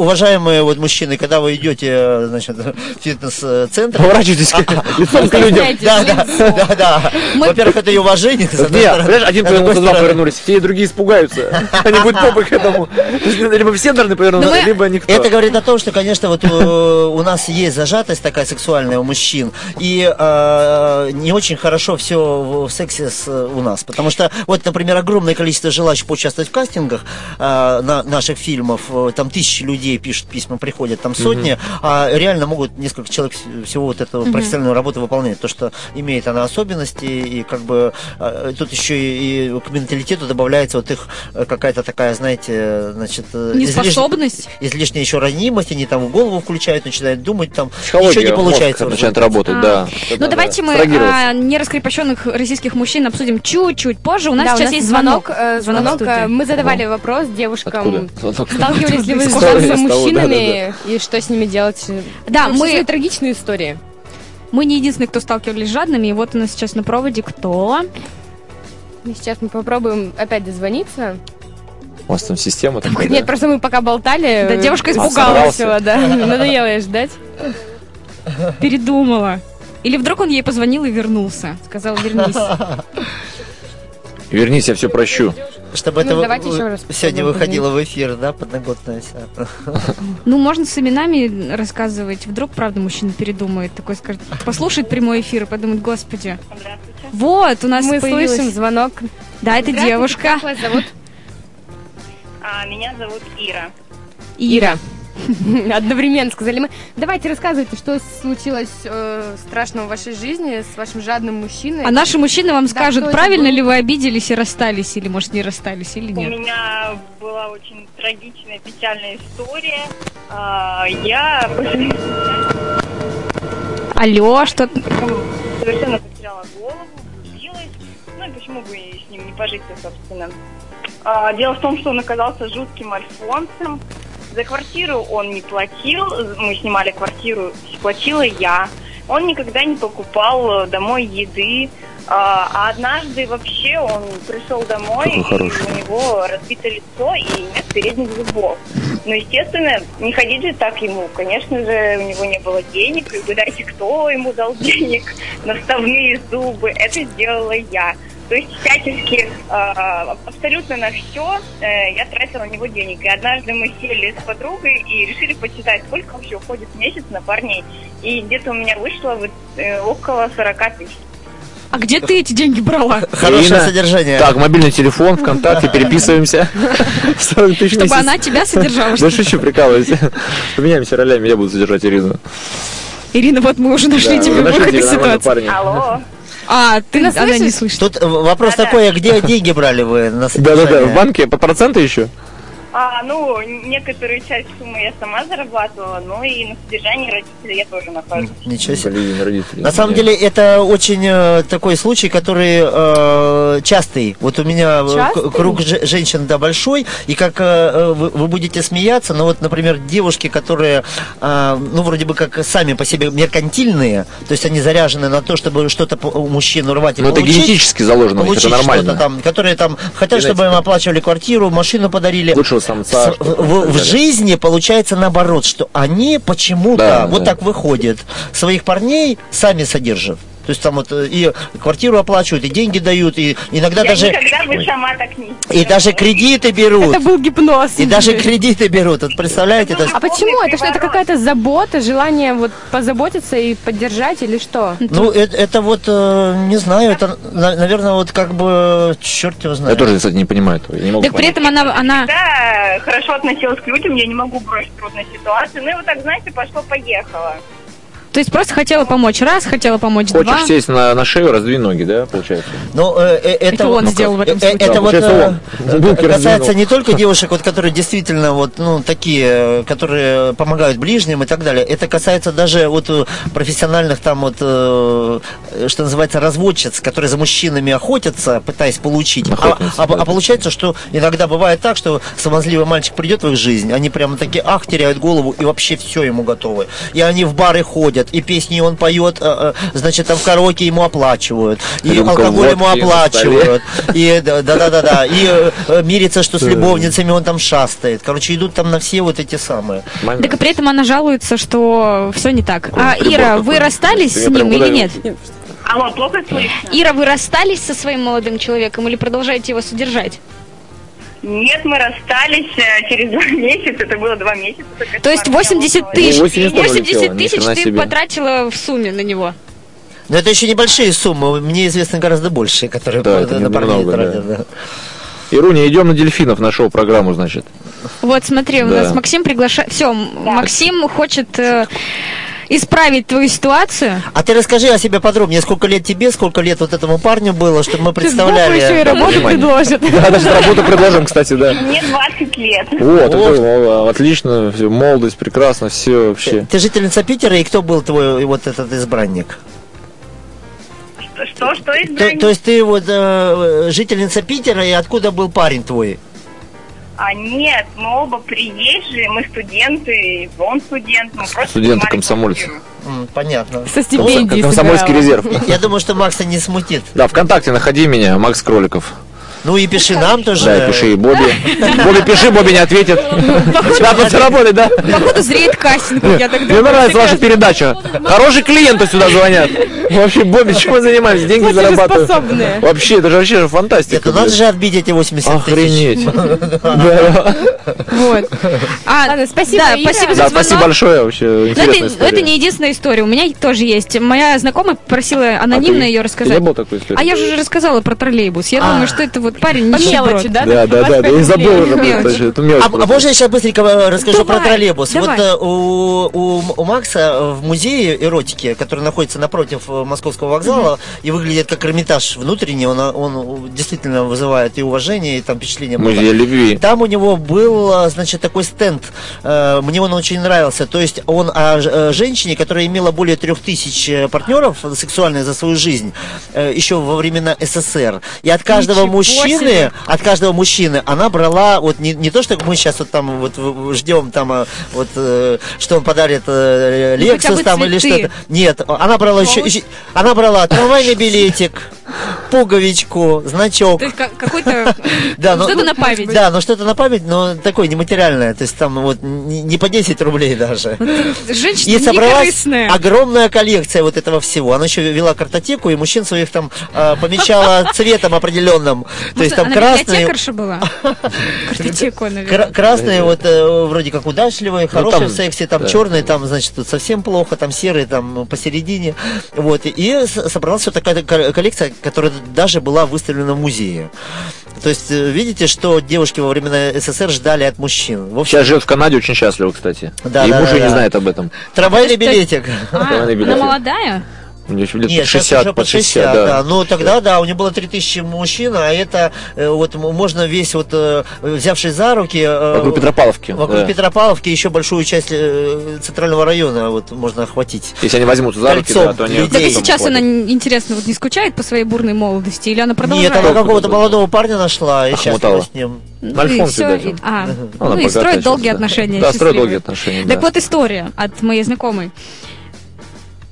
[SPEAKER 3] уважаемые вот мужчины, когда вы идете, э, значит, в фитнес-центр,
[SPEAKER 1] Поворачивайтесь
[SPEAKER 3] А,
[SPEAKER 1] к- лицом к людям.
[SPEAKER 3] да, да, да, да.
[SPEAKER 2] Мы-
[SPEAKER 3] Во-первых, это и уважение.
[SPEAKER 1] Нет, понимаешь, один
[SPEAKER 3] А
[SPEAKER 1] повернулся, два повернулись, все другие испугаются. Они будут попой к этому. Либо все должны повернуться,
[SPEAKER 2] мы-
[SPEAKER 1] либо никто.
[SPEAKER 3] Это говорит о том, что, конечно, вот э, у нас есть зажатость такая сексуальная у мужчин, и э, не очень хорошо все в сексе у нас, потому что вот, например, огромное количество желающих поучаствовать в кастингах на наших фильмов, там тысячи людей пишут письма, приходят, там сотни, а реально могут несколько человек вс- всего вот эту профессиональную работу выполнять, то что имеет она особенности и как бы э, тут еще и, и к менталитету добавляется вот их э, какая-то такая, знаете, значит, э, излиш-
[SPEAKER 2] Неспособность.
[SPEAKER 3] излишняя еще ранимость, они там в голову включают, начинают думать, там
[SPEAKER 1] Психология
[SPEAKER 3] ничего не получается.
[SPEAKER 1] начинает работать,
[SPEAKER 2] А.
[SPEAKER 1] да.
[SPEAKER 2] Ну,
[SPEAKER 1] Надо
[SPEAKER 2] давайте мы
[SPEAKER 1] абстрагироваться.
[SPEAKER 2] а, нераскрепощенных российских мужчин обсудим чуть-чуть позже. У нас
[SPEAKER 4] Да,
[SPEAKER 2] сейчас есть звонок.
[SPEAKER 4] э,
[SPEAKER 2] Звонок
[SPEAKER 4] звонок, э,
[SPEAKER 2] студию.
[SPEAKER 4] мы задавали вопрос девушкам.
[SPEAKER 1] Откуда? Звонок.
[SPEAKER 4] Сталкивались ли вы с
[SPEAKER 1] Из
[SPEAKER 4] жадными
[SPEAKER 1] того,
[SPEAKER 4] мужчинами и что с ними делать?
[SPEAKER 2] Да,
[SPEAKER 4] Вообще
[SPEAKER 2] мы-
[SPEAKER 4] свои трагичные истории.
[SPEAKER 2] Мы не единственные, кто сталкивались с жадными, и вот у нас сейчас на проводе кто?
[SPEAKER 4] И Сейчас мы попробуем опять дозвониться.
[SPEAKER 1] У вас там система такая.
[SPEAKER 4] Нет, просто мы пока болтали.
[SPEAKER 2] Да, девушка
[SPEAKER 1] испугалась.
[SPEAKER 4] сбросила, да. Надоело ей ждать.
[SPEAKER 2] Передумала. Или вдруг он ей позвонил и вернулся. Сказал, вернись.
[SPEAKER 1] Вернись, я все прощу.
[SPEAKER 3] Чтобы
[SPEAKER 4] Ну,
[SPEAKER 3] это
[SPEAKER 4] еще раз
[SPEAKER 3] сегодня выходило в эфир, да, подноготная вся.
[SPEAKER 2] Ну, можно с именами рассказывать. Вдруг, правда, мужчина передумает. Такой скажет, послушает прямой эфир и подумает, господи. Вот, у нас
[SPEAKER 4] Мы
[SPEAKER 2] появилась-
[SPEAKER 4] слышим звонок.
[SPEAKER 2] Да, это девушка.
[SPEAKER 4] Как вас зовут?
[SPEAKER 11] А, меня зовут Ира.
[SPEAKER 4] Ира. Одновременно сказали мы. Давайте рассказывайте, что случилось э, страшного в вашей жизни с вашим жадным мужчиной.
[SPEAKER 2] А наши мужчины вам
[SPEAKER 4] Да,
[SPEAKER 2] скажут, правильно ли вы обиделись и расстались, или, может, не расстались, или
[SPEAKER 11] У
[SPEAKER 2] нет.
[SPEAKER 11] меня была очень трагичная, печальная история. А, я
[SPEAKER 2] Алло, что...
[SPEAKER 11] совершенно потеряла голову, влюбилась. Ну и почему бы и с ним не пожить-то, собственно. А, дело в том, что он оказался жутким альфонсом. За квартиру он не платил, мы снимали квартиру, платила я. Он никогда не покупал э, домой еды. А а однажды вообще он пришел домой,
[SPEAKER 1] Какой
[SPEAKER 11] и
[SPEAKER 1] хороший.
[SPEAKER 11] у него разбито лицо и нет передних зубов. Ну, естественно, не ходить же так ему. Конечно же, у него не было денег. И угадайте, кто ему дал денег на вставные зубы. Это сделала я. То есть всячески, э, абсолютно на все я тратила на него денег. И однажды мы сели с подругой и решили почитать, сколько вообще уходит в месяц на парней. И где-то у меня вышло вот, э, около 40 тысяч.
[SPEAKER 2] А где ты эти деньги брала?
[SPEAKER 3] Хорошее
[SPEAKER 1] Ирина,
[SPEAKER 3] содержание.
[SPEAKER 1] Так, мобильный телефон, ВКонтакте, переписываемся. 40 тысяч
[SPEAKER 2] Чтобы
[SPEAKER 1] месяц.
[SPEAKER 2] она тебя содержала.
[SPEAKER 1] Да шучу, прикалываюсь. Поменяемся ролями, я буду содержать Ирину.
[SPEAKER 2] Ирина, вот мы уже нашли
[SPEAKER 1] Да,
[SPEAKER 2] тебе выход из ситуации.
[SPEAKER 11] Алло.
[SPEAKER 2] А, ты,
[SPEAKER 4] нас
[SPEAKER 2] она не
[SPEAKER 4] слышишь?
[SPEAKER 2] слышит.
[SPEAKER 3] Тут вопрос такой, а где деньги брали вы на
[SPEAKER 1] Да-да-да, в банке под проценты еще?
[SPEAKER 11] А, ну, некоторую часть суммы я сама зарабатывала, но и на содержании родителей я тоже нахожусь.
[SPEAKER 3] Ничего себе.
[SPEAKER 1] Блин, родители.
[SPEAKER 3] На самом деле это очень э, такой случай, который э, частый. Вот у меня э,
[SPEAKER 4] Частый?
[SPEAKER 3] круг же- женщин да большой, и как э, вы, вы будете смеяться, но вот, например, девушки, которые, э, ну вроде бы как сами по себе меркантильные, то есть они заряжены на то, чтобы что-то по- у мужчин урвать и
[SPEAKER 1] Ну, это генетически заложено, это нормально.
[SPEAKER 3] там, которые там хотят, чтобы
[SPEAKER 1] Генетика.
[SPEAKER 3] им оплачивали квартиру, машину подарили.
[SPEAKER 1] Лучшего самца.
[SPEAKER 3] С- в, в- жизни получается наоборот, что они почему-то
[SPEAKER 1] Да,
[SPEAKER 3] вот
[SPEAKER 1] да.
[SPEAKER 3] так выходят, своих парней сами содержат. То есть там вот э, и квартиру оплачивают, и деньги дают, и иногда
[SPEAKER 11] я
[SPEAKER 3] даже
[SPEAKER 11] никогда бы сама так не
[SPEAKER 3] и даже кредиты берут.
[SPEAKER 4] Это был гипноз.
[SPEAKER 3] И даже кредиты берут. Вот представляете, это
[SPEAKER 4] А почему? Это что, это какая-то забота, желание вот позаботиться и поддержать или что?
[SPEAKER 3] ну, это, это вот, э, не знаю, это, наверное, вот как бы, черт его
[SPEAKER 1] Я
[SPEAKER 3] знает.
[SPEAKER 1] тоже, кстати, не понимаю этого. Я не могу
[SPEAKER 2] Так при
[SPEAKER 1] понять.
[SPEAKER 2] этом она, она...
[SPEAKER 11] хорошо относилась к людям, я не могу бросить трудной ситуации. Ну и вот так, знаете, пошло-поехало.
[SPEAKER 2] То есть просто хотела помочь раз, хотела помочь два.
[SPEAKER 1] Хочешь сесть на, на шею, раздвинь ноги, да, получается?
[SPEAKER 3] Ну, э, э, это,
[SPEAKER 2] Это он
[SPEAKER 3] вот-
[SPEAKER 2] сделал в этом
[SPEAKER 3] э,
[SPEAKER 2] случае.
[SPEAKER 3] Это
[SPEAKER 1] Да,
[SPEAKER 3] вот э.
[SPEAKER 1] Булки
[SPEAKER 3] касается
[SPEAKER 1] раздвинул.
[SPEAKER 3] не только девушек, вот, которые действительно вот, ну, такие, э, которые помогают ближним и так далее. Это касается даже вот э, профессиональных там вот, э, что называется, разводчиц, которые за мужчинами охотятся, пытаясь получить. А,
[SPEAKER 1] Охотницы,
[SPEAKER 3] а-
[SPEAKER 1] да.
[SPEAKER 3] а получается, что иногда бывает так, что смазливый мальчик придет в их жизнь, они прямо такие, ах, теряют голову и вообще все ему готовы. И они в бары ходят, и песни он поет, э, э, значит, там в караоке ему оплачивают, и
[SPEAKER 1] Рюмка
[SPEAKER 3] алкоголь ему оплачивают, и да, да, да, да, да, и э, э, мирится, что с любовницами он там шастает. Короче, идут там на все вот эти самые.
[SPEAKER 2] Так и при этом она жалуется, что все не так. А, Ира, вы расстались с ним или нет?
[SPEAKER 11] Алло, плохо слышно?
[SPEAKER 2] Ира, вы расстались со своим молодым человеком или продолжаете его содержать?
[SPEAKER 11] Нет, мы расстались э, через два месяца, это было два месяца.
[SPEAKER 2] То есть
[SPEAKER 11] кошмар.
[SPEAKER 2] 80 тысяч,
[SPEAKER 1] Ну, 80 тоже
[SPEAKER 2] 80
[SPEAKER 1] улетело, ни
[SPEAKER 2] тысяч ты
[SPEAKER 1] себе.
[SPEAKER 2] потратила в сумме на него.
[SPEAKER 3] Но это еще небольшие суммы, мне известны гораздо большие, которые
[SPEAKER 1] Да, это
[SPEAKER 3] на парней
[SPEAKER 1] немного,
[SPEAKER 3] тратят.
[SPEAKER 1] да.
[SPEAKER 3] да.
[SPEAKER 1] Ируня, идем на дельфинов на шоу-программу, значит.
[SPEAKER 2] Вот, смотри, у
[SPEAKER 1] Да.
[SPEAKER 2] нас Максим приглашает... Все, Максим хочет э, исправить твою ситуацию.
[SPEAKER 3] А ты расскажи о себе подробнее, сколько лет тебе, сколько лет вот этому парню было, чтобы мы
[SPEAKER 4] Сейчас Богу еще и
[SPEAKER 3] представляли.
[SPEAKER 4] работу предложит.
[SPEAKER 1] Да, даже работу предложим, кстати, да.
[SPEAKER 11] Мне 20 лет.
[SPEAKER 1] Вот, такой, отлично, молодость, прекрасно, все вообще.
[SPEAKER 3] Ты жительница Питера, и кто был твой вот этот избранник?
[SPEAKER 11] Что, что
[SPEAKER 3] То,
[SPEAKER 11] избранник?
[SPEAKER 3] то есть ты вот э, жительница Питера, и откуда был парень твой?
[SPEAKER 11] А нет, мы оба приезжие, мы студенты, он студент. Мы просто
[SPEAKER 1] Студенты, комсомольцы.
[SPEAKER 3] М, понятно.
[SPEAKER 4] Со стипендией
[SPEAKER 1] Комсомольский резерв.
[SPEAKER 3] Я думаю, что Макса не смутит.
[SPEAKER 1] Да, ВКонтакте находи меня, Макс Кроликов.
[SPEAKER 3] Ну и пиши нам тоже.
[SPEAKER 1] Да, пиши и Бобби. Бобби, пиши, Бобби не ответит. Надо все работать, да?
[SPEAKER 2] Походу зреет кастинг, я так
[SPEAKER 1] Мне нравится ваша передача. Хорошие клиенты сюда звонят. Вообще, Бобби, чем мы занимаемся? Деньги зарабатываем.
[SPEAKER 4] Платежеспособные.
[SPEAKER 1] Вообще, это же вообще
[SPEAKER 3] Нет,
[SPEAKER 1] фантастика.
[SPEAKER 3] ну надо же отбить эти 80 тысяч.
[SPEAKER 1] Охренеть.
[SPEAKER 2] Вот. А,
[SPEAKER 4] Ладно, спасибо,
[SPEAKER 2] спасибо за
[SPEAKER 1] Да, спасибо большое, вообще
[SPEAKER 2] Но
[SPEAKER 1] интересная
[SPEAKER 2] это, это не единственная история. У меня тоже есть. Моя знакомая просила анонимно
[SPEAKER 1] А ты-
[SPEAKER 2] ее
[SPEAKER 1] ты
[SPEAKER 2] рассказать.
[SPEAKER 1] не был такой истории?
[SPEAKER 2] А я же уже рассказала про троллейбус. Я
[SPEAKER 3] А.
[SPEAKER 2] думаю, что это вот парень нищеброд.
[SPEAKER 4] мелочи, да?
[SPEAKER 1] Да, да, да, да, я забыл
[SPEAKER 3] А, а можно я сейчас быстренько э, расскажу про троллейбус? Вот э, у, Макса в музее эротики, который находится напротив э, Московского вокзала и выглядит как Эрмитаж внутренний, он, действительно вызывает и уважение, и там впечатление.
[SPEAKER 1] Музей любви.
[SPEAKER 3] Там у него был, э, значит, такой стенд. Э, Мне он очень нравился. То есть он о э, женщине, которая имела более трех тысяч э, партнеров сексуальных за свою жизнь, э, еще во времена СССР. И от каждого
[SPEAKER 2] Ничего
[SPEAKER 3] мужчины, от каждого мужчины она брала, вот не, не то, что мы сейчас вот там вот ждем там, э, вот, э, что он подарит э,
[SPEAKER 2] Ну,
[SPEAKER 3] Lexus там или
[SPEAKER 2] цветы.
[SPEAKER 3] что-то. Нет, она брала еще, еще- она брала трамвайный билетик, пуговичку, значок.
[SPEAKER 2] То есть как- какой-то...
[SPEAKER 3] Да, но-
[SPEAKER 2] Что-то на память.
[SPEAKER 3] Да, но что-то на память, но такое нематериальное. То есть там вот не по 10 рублей даже.
[SPEAKER 2] Женщина
[SPEAKER 3] И собралась огромная коллекция вот этого всего. Она еще вела картотеку, и мужчин своих там а, помечала цветом определенном. То есть там красные,
[SPEAKER 2] была. Картотеку она вела.
[SPEAKER 3] кра- красные вот э, вроде как удачливые, хорошие
[SPEAKER 1] там,
[SPEAKER 3] в сексе, там черные, там, значит, тут совсем плохо, там серые, там посередине. Вот. И собралась вот такая ко- коллекция, которая даже была выставлена в музее. То есть, э, видите, что девушки во времена СССР ждали от мужчин. В общем,
[SPEAKER 1] Сейчас живет в Канаде, очень счастлива, кстати.
[SPEAKER 3] Да,
[SPEAKER 1] И
[SPEAKER 3] да,
[SPEAKER 1] муж
[SPEAKER 3] да,
[SPEAKER 1] не знает об этом.
[SPEAKER 3] трамвайный билетик.
[SPEAKER 2] А, она молодая?
[SPEAKER 1] У нее еще лет
[SPEAKER 3] Нет,
[SPEAKER 1] под
[SPEAKER 3] сейчас
[SPEAKER 1] 60,
[SPEAKER 3] уже
[SPEAKER 1] под 60,
[SPEAKER 3] да.
[SPEAKER 1] да.
[SPEAKER 3] Ну, тогда, да, у него было 3000 мужчин, а это э, вот можно весь вот, э, взявшись за руки... э,
[SPEAKER 1] Вокруг Петропавловки.
[SPEAKER 3] Вокруг
[SPEAKER 1] да.
[SPEAKER 3] Петропавловки еще большую часть центрального района вот можно охватить.
[SPEAKER 1] Если они возьмутся за руки, да, то они...
[SPEAKER 3] людей.
[SPEAKER 2] Так и сейчас она, интересно, вот не скучает по своей бурной молодости, или она продолжает?
[SPEAKER 3] Нет, она какого-то молодого парня нашла и счастлива с ним.
[SPEAKER 2] Ну,
[SPEAKER 1] Альфонс,
[SPEAKER 2] и
[SPEAKER 1] видать,
[SPEAKER 2] и- а, ну и строит долгие отношения.
[SPEAKER 1] Да, строит долгие отношения,
[SPEAKER 2] Так
[SPEAKER 1] да.
[SPEAKER 2] вот история от моей знакомой.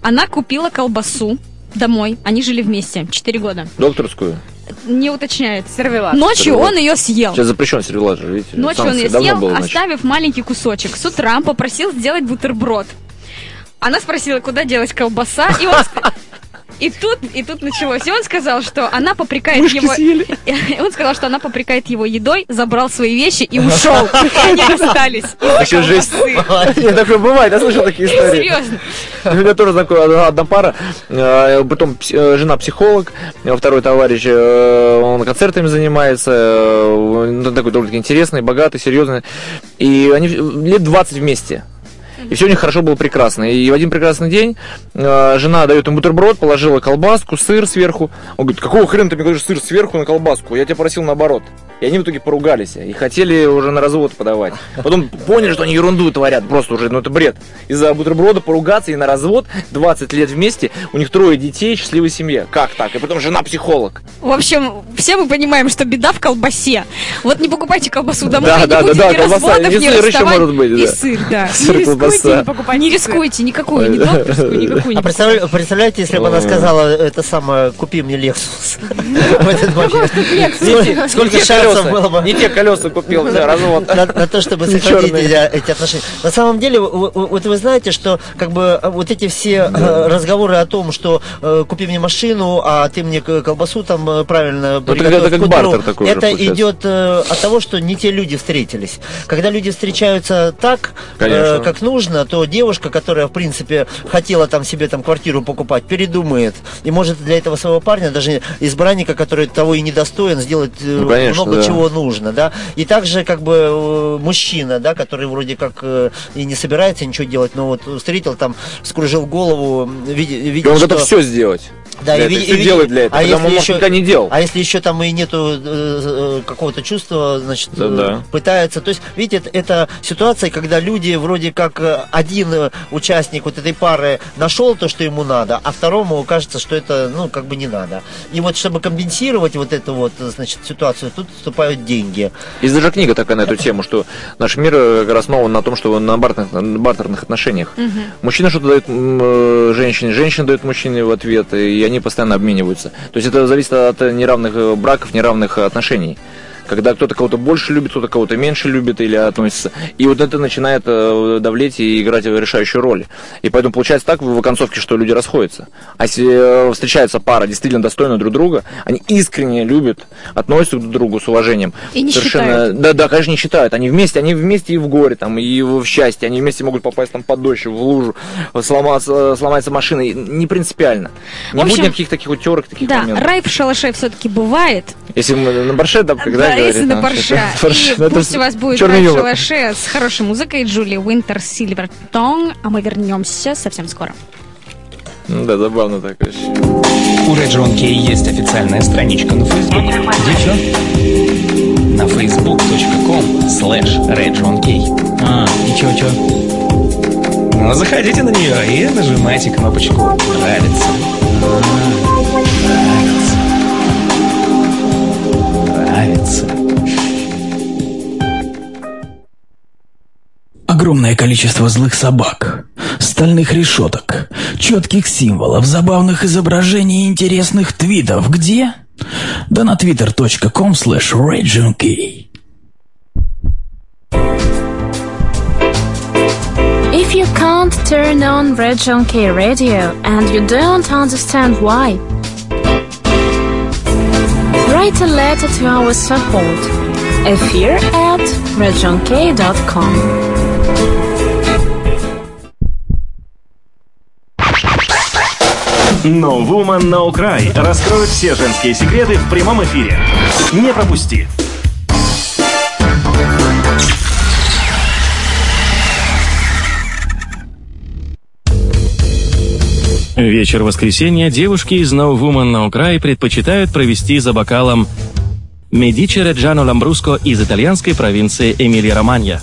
[SPEAKER 2] Она купила колбасу домой. Они жили вместе 4 года.
[SPEAKER 1] Докторскую.
[SPEAKER 2] Не уточняет.
[SPEAKER 4] Сервелат.
[SPEAKER 2] Ночью
[SPEAKER 1] Сервелат.
[SPEAKER 2] он ее съел.
[SPEAKER 1] Сейчас запрещен сервелат же, видите?
[SPEAKER 2] Ночью он
[SPEAKER 1] Санкции.
[SPEAKER 2] ее
[SPEAKER 1] Давно
[SPEAKER 2] съел,
[SPEAKER 1] было,
[SPEAKER 2] оставив маленький кусочек. С утра попросил сделать бутерброд. Она спросила, куда делась колбаса, и он... И тут, и тут началось. И он сказал, что она попрекает его... И он сказал, что она попрекает его едой, забрал свои вещи и ушел. Они расстались. из-за
[SPEAKER 1] Вообще жесть. Нет, такое бывает, я слышал такие истории.
[SPEAKER 2] Серьезно.
[SPEAKER 1] У меня тоже знакомая одна- пара, э, потом э, жена психолог, э, второй товарищ, он концертами занимается, такой довольно-таки интересный, богатый, серьезный. И они лет 20 вместе. И все у них хорошо было прекрасно. И в один прекрасный день э, жена дает ему бутерброд, положила колбаску, сыр сверху. Он говорит, какого хрена ты мне говоришь сыр сверху на колбаску? Я тебя просил наоборот. И они в итоге поругались и хотели уже на развод подавать. Потом поняли, что они ерунду творят, просто уже, ну это бред. Из-за бутерброда поругаться и на развод 20 лет вместе, у них трое детей, счастливая семья. Как так? И потом жена психолог.
[SPEAKER 2] В общем, все мы понимаем, что беда в колбасе. Вот не покупайте колбасу домой,
[SPEAKER 1] Да,
[SPEAKER 2] не
[SPEAKER 1] да, да, да, колбаса, и сыр еще может быть,
[SPEAKER 2] И сыр, да.
[SPEAKER 1] Сыр, колбаса.
[SPEAKER 4] Рискуйте, не покупайте
[SPEAKER 2] Не рискуйте никакую, ни докторскую, никакую.
[SPEAKER 3] А
[SPEAKER 2] не
[SPEAKER 3] представля- представляете, если бы она сказала это самое, купи мне Lexus. Сколько-
[SPEAKER 1] Не
[SPEAKER 3] шансов
[SPEAKER 1] колеса,
[SPEAKER 3] было бы?
[SPEAKER 1] Не те колеса купил, да, развод.
[SPEAKER 3] на, на то, чтобы сохранить эти, отношения. На самом деле, вот вы знаете, что как бы вот эти все э, разговоры о том, что э, купи мне машину, а ты мне колбасу там э, правильно
[SPEAKER 1] это
[SPEAKER 3] приготовь
[SPEAKER 1] как- бартер такой
[SPEAKER 3] Это идет от того, что не те люди встретились. Когда люди встречаются так, как нужно, то девушка, которая, в принципе, хотела там себе там квартиру покупать, передумает. И может для этого своего парня, даже избранника, который того и не достоин, сделать э,
[SPEAKER 1] Ну, конечно,
[SPEAKER 3] много
[SPEAKER 1] да.
[SPEAKER 3] чего нужно, да. И также как бы э, мужчина, да, который вроде как э, и не собирается ничего делать, но вот встретил там, скружил голову, видит,
[SPEAKER 1] он
[SPEAKER 3] что...
[SPEAKER 1] готов все сделать.
[SPEAKER 3] Да,
[SPEAKER 1] для
[SPEAKER 3] и
[SPEAKER 1] этого,
[SPEAKER 3] и ви-
[SPEAKER 1] делает для этого.
[SPEAKER 3] а если
[SPEAKER 1] он, может,
[SPEAKER 3] еще-
[SPEAKER 1] никогда не делал.
[SPEAKER 3] А если еще там и нету э, какого-то чувства, значит,
[SPEAKER 1] Да, да.
[SPEAKER 3] пытается. То есть, видите, это, это ситуация, когда люди вроде как э, один э, участник вот этой пары нашел то, что ему надо, а второму кажется, что это, ну, как бы не надо. И вот чтобы компенсировать вот эту вот, э, значит, ситуацию, тут вступают деньги.
[SPEAKER 1] Есть даже книга такая на эту тему, что наш мир основан на том, что на бартерных, на бартерных отношениях. Мужчина что-то дает женщине, женщина дает мужчине в ответ, и они постоянно обмениваются. То есть это зависит от неравных браков, неравных отношений. Когда кто-то кого-то больше любит, кто-то кого-то меньше любит или относится. И вот это начинает э, давлеть и играть решающую роль. И поэтому получается так в концовке, что люди расходятся. А если э, встречается пара действительно достойна друг друга, они искренне любят, относятся друг к другу с уважением.
[SPEAKER 2] И не
[SPEAKER 1] Совершенно,
[SPEAKER 2] считают.
[SPEAKER 1] Да, да, конечно, не считают. Они вместе, они вместе и в горе, там, и в счастье. Они вместе могут попасть там под дождь, в лужу, сломаться, сломается машина. Не принципиально. Не
[SPEAKER 2] В общем,
[SPEAKER 1] будет никаких таких утерок, таких
[SPEAKER 2] Да,
[SPEAKER 1] моментов.
[SPEAKER 2] рай в шалаше все-таки бывает.
[SPEAKER 1] Если мы на борше, да, когда
[SPEAKER 2] да,
[SPEAKER 1] говорит,
[SPEAKER 2] если на
[SPEAKER 1] там,
[SPEAKER 2] борща.
[SPEAKER 1] что-то- борщ,
[SPEAKER 2] И
[SPEAKER 1] ну,
[SPEAKER 2] пусть у вас будет в шалаше с хорошей музыкой Джули Уинтер Сильвертон, а мы вернемся совсем скоро.
[SPEAKER 1] Ну Да, забавно так вообще.
[SPEAKER 12] У Red Key есть официальная страничка на Facebook. Где что? На facebook.com slash redjonkey. А, и чё, чё? Ну, заходите на нее и нажимайте кнопочку «Нравится». Нравится. Нравится.
[SPEAKER 13] Огромное количество злых собак, стальных решеток, четких символов, забавных изображений и интересных твитов. Где? Да на twitter.com slash regionkey.
[SPEAKER 14] If you can't turn on Region K radio and you don't understand why, write a letter to our support, affair at regionk.com.
[SPEAKER 5] No Woman No Cry раскроет все женские секреты в прямом эфире. Не пропусти.
[SPEAKER 15] Вечер воскресенья девушки из No Woman No Cry предпочитают провести за бокалом Медичи Реджано Ламбруско из итальянской провинции Эмилия-Романья.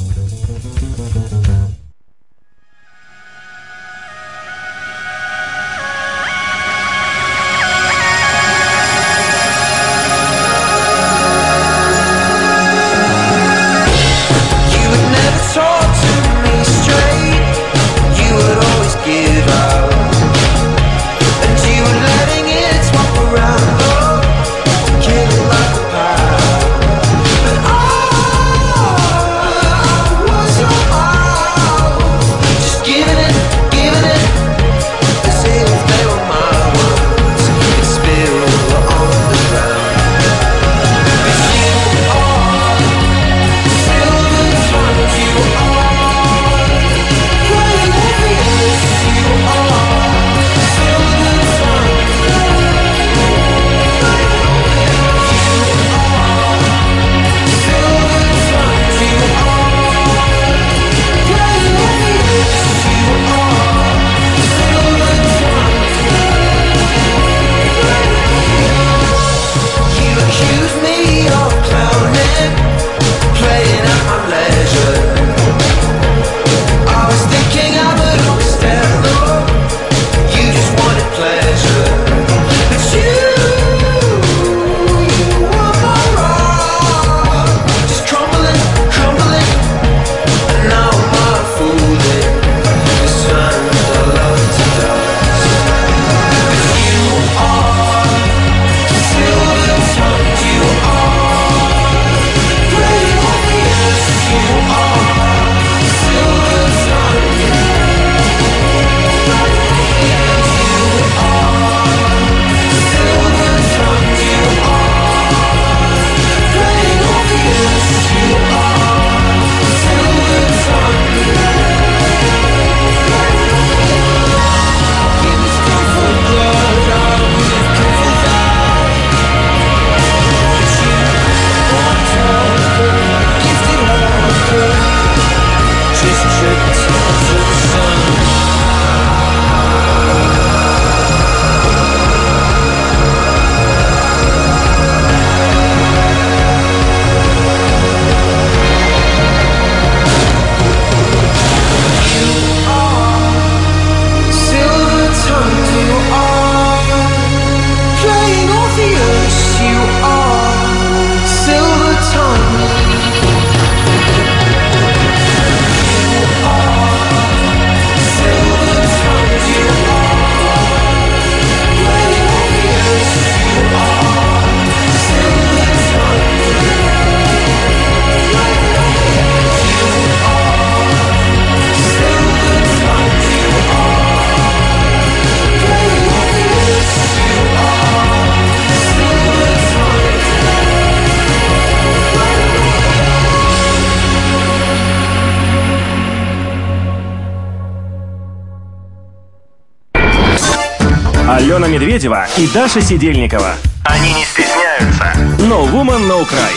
[SPEAKER 15] Алена Медведева и Даша Сидельникова. Они не стесняются. No Woman No Cry.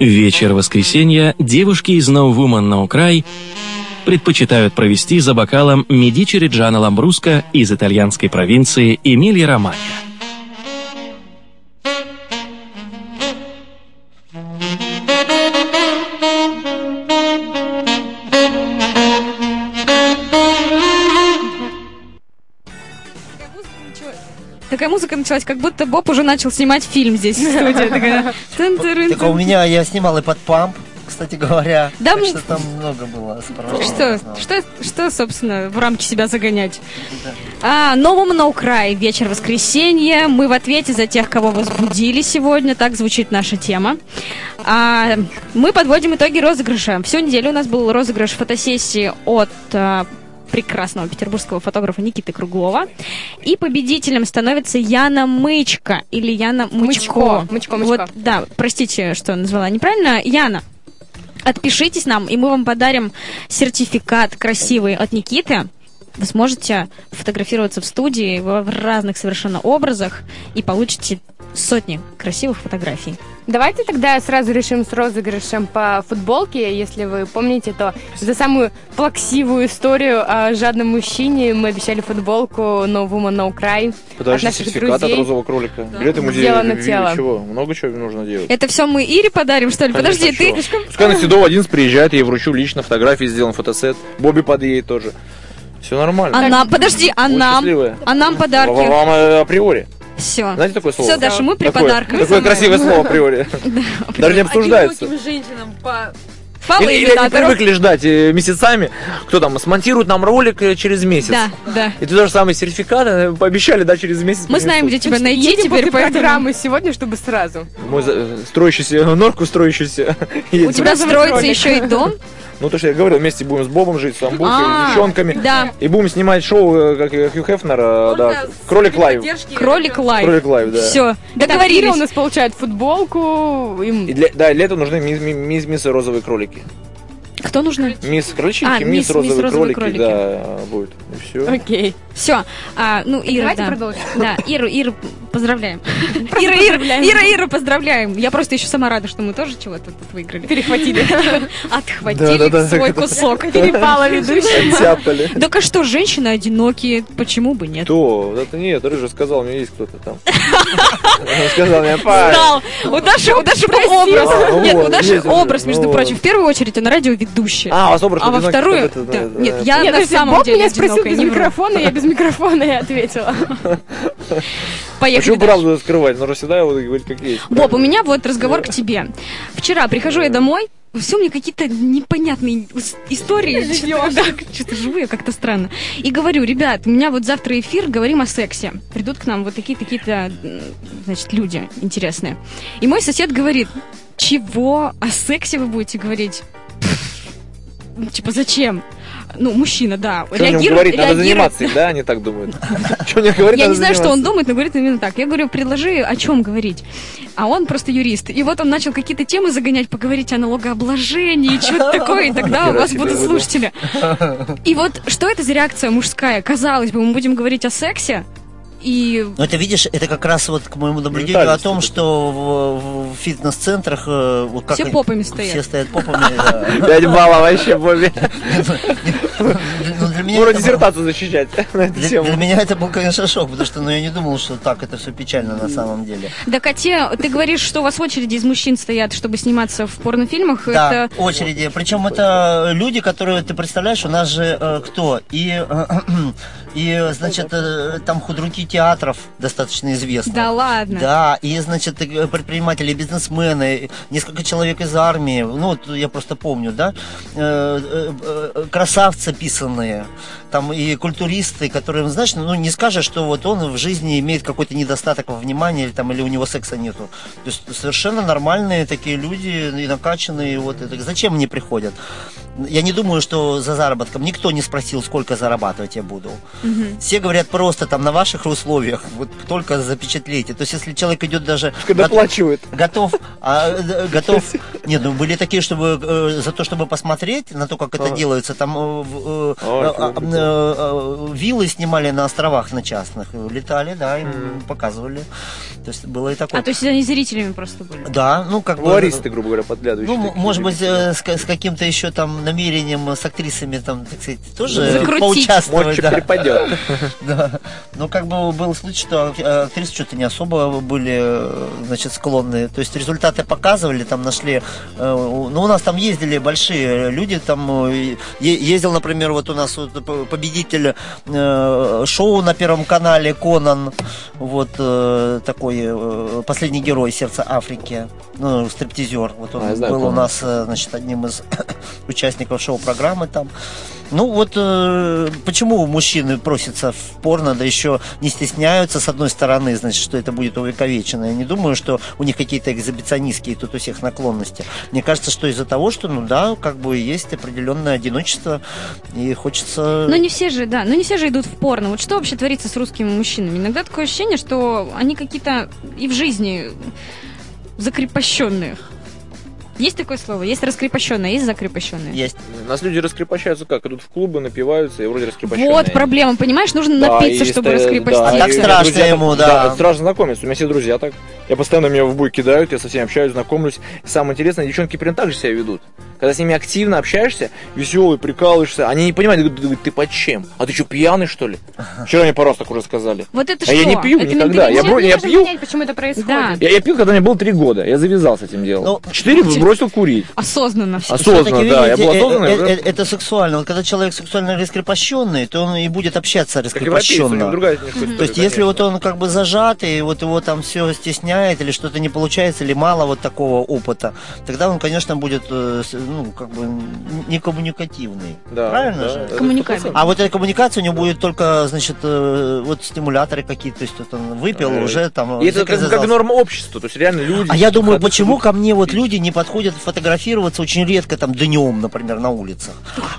[SPEAKER 15] Вечер воскресенья девушки из No Woman No Cry предпочитают провести за бокалом Медичи Реджано Ламбруско из итальянской провинции Эмилия-Романья.
[SPEAKER 2] Такая музыка началась, как будто Боб уже начал снимать фильм здесь в студии.
[SPEAKER 3] Так у меня я снимал и под памп, кстати говоря.
[SPEAKER 2] Да,
[SPEAKER 3] так что там много было справа.
[SPEAKER 2] Что, что, что, собственно, в рамки себя загонять? А, Woman No Cry, вечер воскресенья. Мы в ответе за тех, кого возбудили сегодня. Так звучит наша тема. А, мы подводим итоги розыгрыша. Всю неделю у нас был розыгрыш фотосессии от а, прекрасного петербургского фотографа Никиты Круглова. И победителем становится Яна Мычка или Яна Мычко.
[SPEAKER 4] Мычко, Мычко, Мычко.
[SPEAKER 2] Вот, да, простите, что назвала неправильно. Яна, отпишитесь нам, и мы вам подарим сертификат красивый от Никиты. Вы сможете фотографироваться в студии в в разных совершенно образах и получите сотни красивых фотографий.
[SPEAKER 4] Давайте тогда сразу решим с розыгрышем по футболке. Если вы помните, то за самую плаксивую историю о жадном мужчине мы обещали футболку No Woman No Cry от
[SPEAKER 1] Подожди,
[SPEAKER 4] наших
[SPEAKER 1] сертификат от
[SPEAKER 4] друзей.
[SPEAKER 1] розового кролика. Билеты в музей.
[SPEAKER 4] Дело на
[SPEAKER 1] Ви-
[SPEAKER 4] тело.
[SPEAKER 1] Чего? Много чего нужно делать.
[SPEAKER 2] Это все мы Ире подарим, что ли?
[SPEAKER 1] Конечно,
[SPEAKER 2] Подожди, ты...
[SPEAKER 1] чё? Пускай на Седова 11 приезжает, я ей вручу лично фотографии, сделан фотосет. Бобби подъедет тоже. Все нормально.
[SPEAKER 2] А нам, подожди, а нам? А нам
[SPEAKER 1] Вам,
[SPEAKER 2] подарки?
[SPEAKER 1] вам, э, априори.
[SPEAKER 2] Все.
[SPEAKER 1] Знаете такое слово?
[SPEAKER 2] Все, Даша, мы при
[SPEAKER 1] Такое-
[SPEAKER 2] подарках.
[SPEAKER 1] Такое красивое слово априори. Даже не обсуждается.
[SPEAKER 16] Одиноким женщинам по...
[SPEAKER 2] По
[SPEAKER 1] Или, или они привыкли ждать э, месяцами, кто там смонтирует нам ролик э, через месяц.
[SPEAKER 2] Да, да.
[SPEAKER 1] И ты же самый сертификат э, пообещали, да, через месяц.
[SPEAKER 2] Мы знаем, где тебя найти
[SPEAKER 4] Едем
[SPEAKER 2] теперь, поэтому...
[SPEAKER 4] программы сегодня, чтобы сразу.
[SPEAKER 1] Мой строящийся, норку строящийся.
[SPEAKER 2] У тебя строится еще и дом?
[SPEAKER 1] Ну, то, что я говорил, вместе будем с Бобом жить, с Амбухой,
[SPEAKER 2] А,
[SPEAKER 1] с девчонками.
[SPEAKER 2] да.
[SPEAKER 1] И будем снимать шоу, э, как и Хью Хефнера, да, Кролик Лайв.
[SPEAKER 2] Кролик live.
[SPEAKER 1] Кролик Live, да.
[SPEAKER 2] Все,
[SPEAKER 4] Ира у
[SPEAKER 2] договорились.
[SPEAKER 4] нас получает футболку. им-
[SPEAKER 1] И для, да, для этого нужны мисс розовые кролики.
[SPEAKER 2] Кто нужно?
[SPEAKER 1] Мисс крольчики,
[SPEAKER 2] А,
[SPEAKER 1] мисс,
[SPEAKER 2] мисс-
[SPEAKER 1] розовые,
[SPEAKER 2] мисс розовые
[SPEAKER 1] кролики,
[SPEAKER 2] кролики.
[SPEAKER 1] да, будет. И все.
[SPEAKER 4] Окей.
[SPEAKER 2] Все. А, ну, Ира,
[SPEAKER 4] Давайте
[SPEAKER 2] да.
[SPEAKER 4] продолжим.
[SPEAKER 2] Да, Иру, Иру, поздравляем. Ира, Ира. Ира, Ира, поздравляем. Я просто еще сама рада, что мы тоже чего-то тут выиграли.
[SPEAKER 4] Перехватили.
[SPEAKER 2] Отхватили свой кусок.
[SPEAKER 4] Перепала.
[SPEAKER 1] Оттяпали.
[SPEAKER 2] Так а что, женщины одинокие, почему бы нет?
[SPEAKER 1] Кто? Это нет, Рыжий сказал, у меня есть кто-то там. Он сказал мне, парень.
[SPEAKER 2] У Даши, у Даши был образ.
[SPEAKER 1] А,
[SPEAKER 2] Нет, у Даши образ, между
[SPEAKER 1] Ну,
[SPEAKER 2] прочим. В первую очередь она радиоведущая.
[SPEAKER 1] А, у вас образ
[SPEAKER 2] А во вторую... да,
[SPEAKER 1] да,
[SPEAKER 2] Нет, я
[SPEAKER 4] Нет,
[SPEAKER 2] на самом
[SPEAKER 4] Боб
[SPEAKER 2] деле
[SPEAKER 4] меня спросил
[SPEAKER 2] одинокая,
[SPEAKER 4] без микрофона, я без микрофона и ответила.
[SPEAKER 2] Поехали
[SPEAKER 1] Почему
[SPEAKER 2] дальше.
[SPEAKER 1] правду скрывать? Нужно всегда его говорить как есть.
[SPEAKER 2] Боб, у меня вот разговор к тебе. Вчера прихожу я домой, все мне какие-то непонятные истории. Что-то, да, что-то живу я как-то странно. И говорю, ребят, у меня вот завтра эфир, говорим о сексе. Придут к нам вот такие такие-то, м, значит, люди интересные. И мой сосед говорит, чего о сексе вы будете говорить? Типа, зачем? Ну, мужчина, да.
[SPEAKER 1] Что
[SPEAKER 2] реагирует-
[SPEAKER 1] говорить? Надо
[SPEAKER 2] реагирует-
[SPEAKER 1] заниматься, им, да, они так думают. Что мне говорить?
[SPEAKER 2] я
[SPEAKER 1] надо
[SPEAKER 2] не знаю, что он
[SPEAKER 1] заниматься.
[SPEAKER 2] думает, но говорит именно так. Я говорю, предложи, о чем говорить. А он просто юрист. И вот он начал какие-то темы загонять, поговорить о налогообложении, что-то такое, и тогда у вас будут слушатели. И вот что это за реакция мужская? Казалось бы, мы будем говорить о сексе, и
[SPEAKER 3] Ну, это, видишь, это как раз вот к моему наблюдению о том, что в, в фитнес-центрах... э, вот как
[SPEAKER 2] все
[SPEAKER 3] они-
[SPEAKER 2] попами стоят.
[SPEAKER 3] Все стоят попами, да.
[SPEAKER 1] Пять баллов вообще, Бобби.
[SPEAKER 3] Ну,
[SPEAKER 1] Можно диссертацию защищать на эту
[SPEAKER 3] Для,
[SPEAKER 1] тему.
[SPEAKER 3] для меня это был, конечно, шок, потому что ну, я не думал, что так это все печально на самом деле.
[SPEAKER 2] Да, Катя, ты говоришь, что у вас очереди из мужчин стоят, чтобы сниматься в порнофильмах.
[SPEAKER 3] Да,
[SPEAKER 2] Это
[SPEAKER 3] очереди. Причем это люди, которые, ты представляешь, у нас же э, кто? И, э, и значит, там худруки театров достаточно известны.
[SPEAKER 2] Да ладно.
[SPEAKER 3] Да, и, значит, э, предприниматели, бизнесмены, несколько человек из армии, ну, вот я просто помню, да, э, э, красавцы писанные, там и культуристы, которые, знаешь, ну, не скажешь, что вот он в жизни имеет какой-то недостаток во внимании, или, там, или у него секса нету. То есть совершенно нормальные такие люди, и накачанные, вот, это, зачем мне приходят? Я не думаю, что за заработком никто не спросил, сколько зарабатывать я буду. Все говорят просто там на ваших условиях, вот только запечатлейте. То есть, если человек идет даже...
[SPEAKER 1] Когда
[SPEAKER 3] гот-. Готов, а, э, готов. Нет, ну были такие, чтобы э, за то, чтобы посмотреть на то, как это делается, там э, э,
[SPEAKER 1] Ой,
[SPEAKER 3] э, э, э, виллы снимали на островах на частных, летали, да, им показывали. То есть было и такое.
[SPEAKER 2] А, то есть они зрителями просто были.
[SPEAKER 3] Да, ну как бы.
[SPEAKER 1] Флористы, грубо говоря, подглядывающие.
[SPEAKER 3] Ну, может быть, э, с, с каким-то еще там намерением, э, с актрисами, там, так сказать, тоже
[SPEAKER 2] Закрутить.
[SPEAKER 3] поучаствовать.
[SPEAKER 1] Может,
[SPEAKER 3] да.
[SPEAKER 1] что перепадет.
[SPEAKER 3] Да. Но как бы был случай, что ак- актрисы что-то не особо были, э, значит, склонны. То есть результаты показывали, там нашли... э, Ну, у нас там ездили большие люди, там э, е- ездил, например, вот у нас вот победитель э, шоу на Первом канале Конан, вот э, такой э, последний герой сердца Африки, ну, стриптизер. Вот он
[SPEAKER 1] А, знаю
[SPEAKER 3] был у
[SPEAKER 1] Конана.
[SPEAKER 3] нас, э, значит, одним из участников шоу-программы там. Ну вот э, почему мужчины просятся в порно, да еще не стесняются, с одной стороны, значит, что это будет увековечено. Я не думаю, что у них какие-то экзибиционистские тут у всех наклонности. Мне кажется, что из-за того, что, ну да, как бы есть определенное одиночество, и хочется...
[SPEAKER 2] Но не все же, да, но не все же идут в порно. Вот что вообще творится с русскими мужчинами? Иногда такое ощущение, что они какие-то и в жизни закрепощенные. Есть такое слово? Есть раскрепощенное, есть закрепощенное.
[SPEAKER 3] Есть.
[SPEAKER 1] У нас люди раскрепощаются как? Идут в клубы, напиваются и вроде раскрепощенные.
[SPEAKER 2] Вот проблема, понимаешь? Нужно
[SPEAKER 1] Да,
[SPEAKER 2] напиться,
[SPEAKER 1] и
[SPEAKER 2] чтобы
[SPEAKER 1] ста-
[SPEAKER 2] раскрепоститься.
[SPEAKER 1] да,
[SPEAKER 3] А так страшно
[SPEAKER 1] друзья так-
[SPEAKER 3] ему, да.
[SPEAKER 1] страшно знакомиться. У меня все друзья так. Я постоянно меня в буй кидают, я со всеми общаюсь, знакомлюсь. Самое интересное, девчонки примерно так же себя ведут. Когда с ними активно общаешься, веселый, прикалываешься, они не понимают, говорят, «Да ты под чем? А ты что, пьяный, что ли? Вчера мне пару раз так уже сказали.
[SPEAKER 2] Вот это
[SPEAKER 1] а я
[SPEAKER 2] что?
[SPEAKER 1] не пью
[SPEAKER 2] Это
[SPEAKER 1] никогда. Я, я
[SPEAKER 4] Нужно
[SPEAKER 1] пью,
[SPEAKER 4] понять, почему это происходит.
[SPEAKER 2] Да.
[SPEAKER 1] я, я пил, когда мне было три года. Я завязал с этим делом.
[SPEAKER 3] Ну,
[SPEAKER 1] Четыре бросил курить.
[SPEAKER 2] Осознанно.
[SPEAKER 1] Осознанно,
[SPEAKER 3] Всё-таки,
[SPEAKER 1] да. Я
[SPEAKER 3] видите,
[SPEAKER 1] был
[SPEAKER 3] э,
[SPEAKER 1] осознанный.
[SPEAKER 3] э,
[SPEAKER 1] уже-
[SPEAKER 3] э, Это сексуально. Вот когда человек сексуально раскрепощенный, то он и будет общаться раскрепощенно.
[SPEAKER 1] другая история,
[SPEAKER 3] То есть, если вот он как бы зажат, и вот его там все стесняет, или что-то не получается, или мало вот такого опыта, тогда он, конечно, будет, э, ну, как бы не коммуникативный.
[SPEAKER 1] Да,
[SPEAKER 3] Правильно
[SPEAKER 1] да,
[SPEAKER 3] же?
[SPEAKER 2] Коммуникабельный.
[SPEAKER 3] А вот эта коммуникация у него будет только, значит, э, вот стимуляторы какие-то, то есть вот он выпил,
[SPEAKER 1] Э,
[SPEAKER 3] уже там...
[SPEAKER 1] И это как, как норма общества, то есть реально люди...
[SPEAKER 3] А я думаю, почему ко мне вот люди не подходят фотографироваться очень редко там днем, например, на улицах.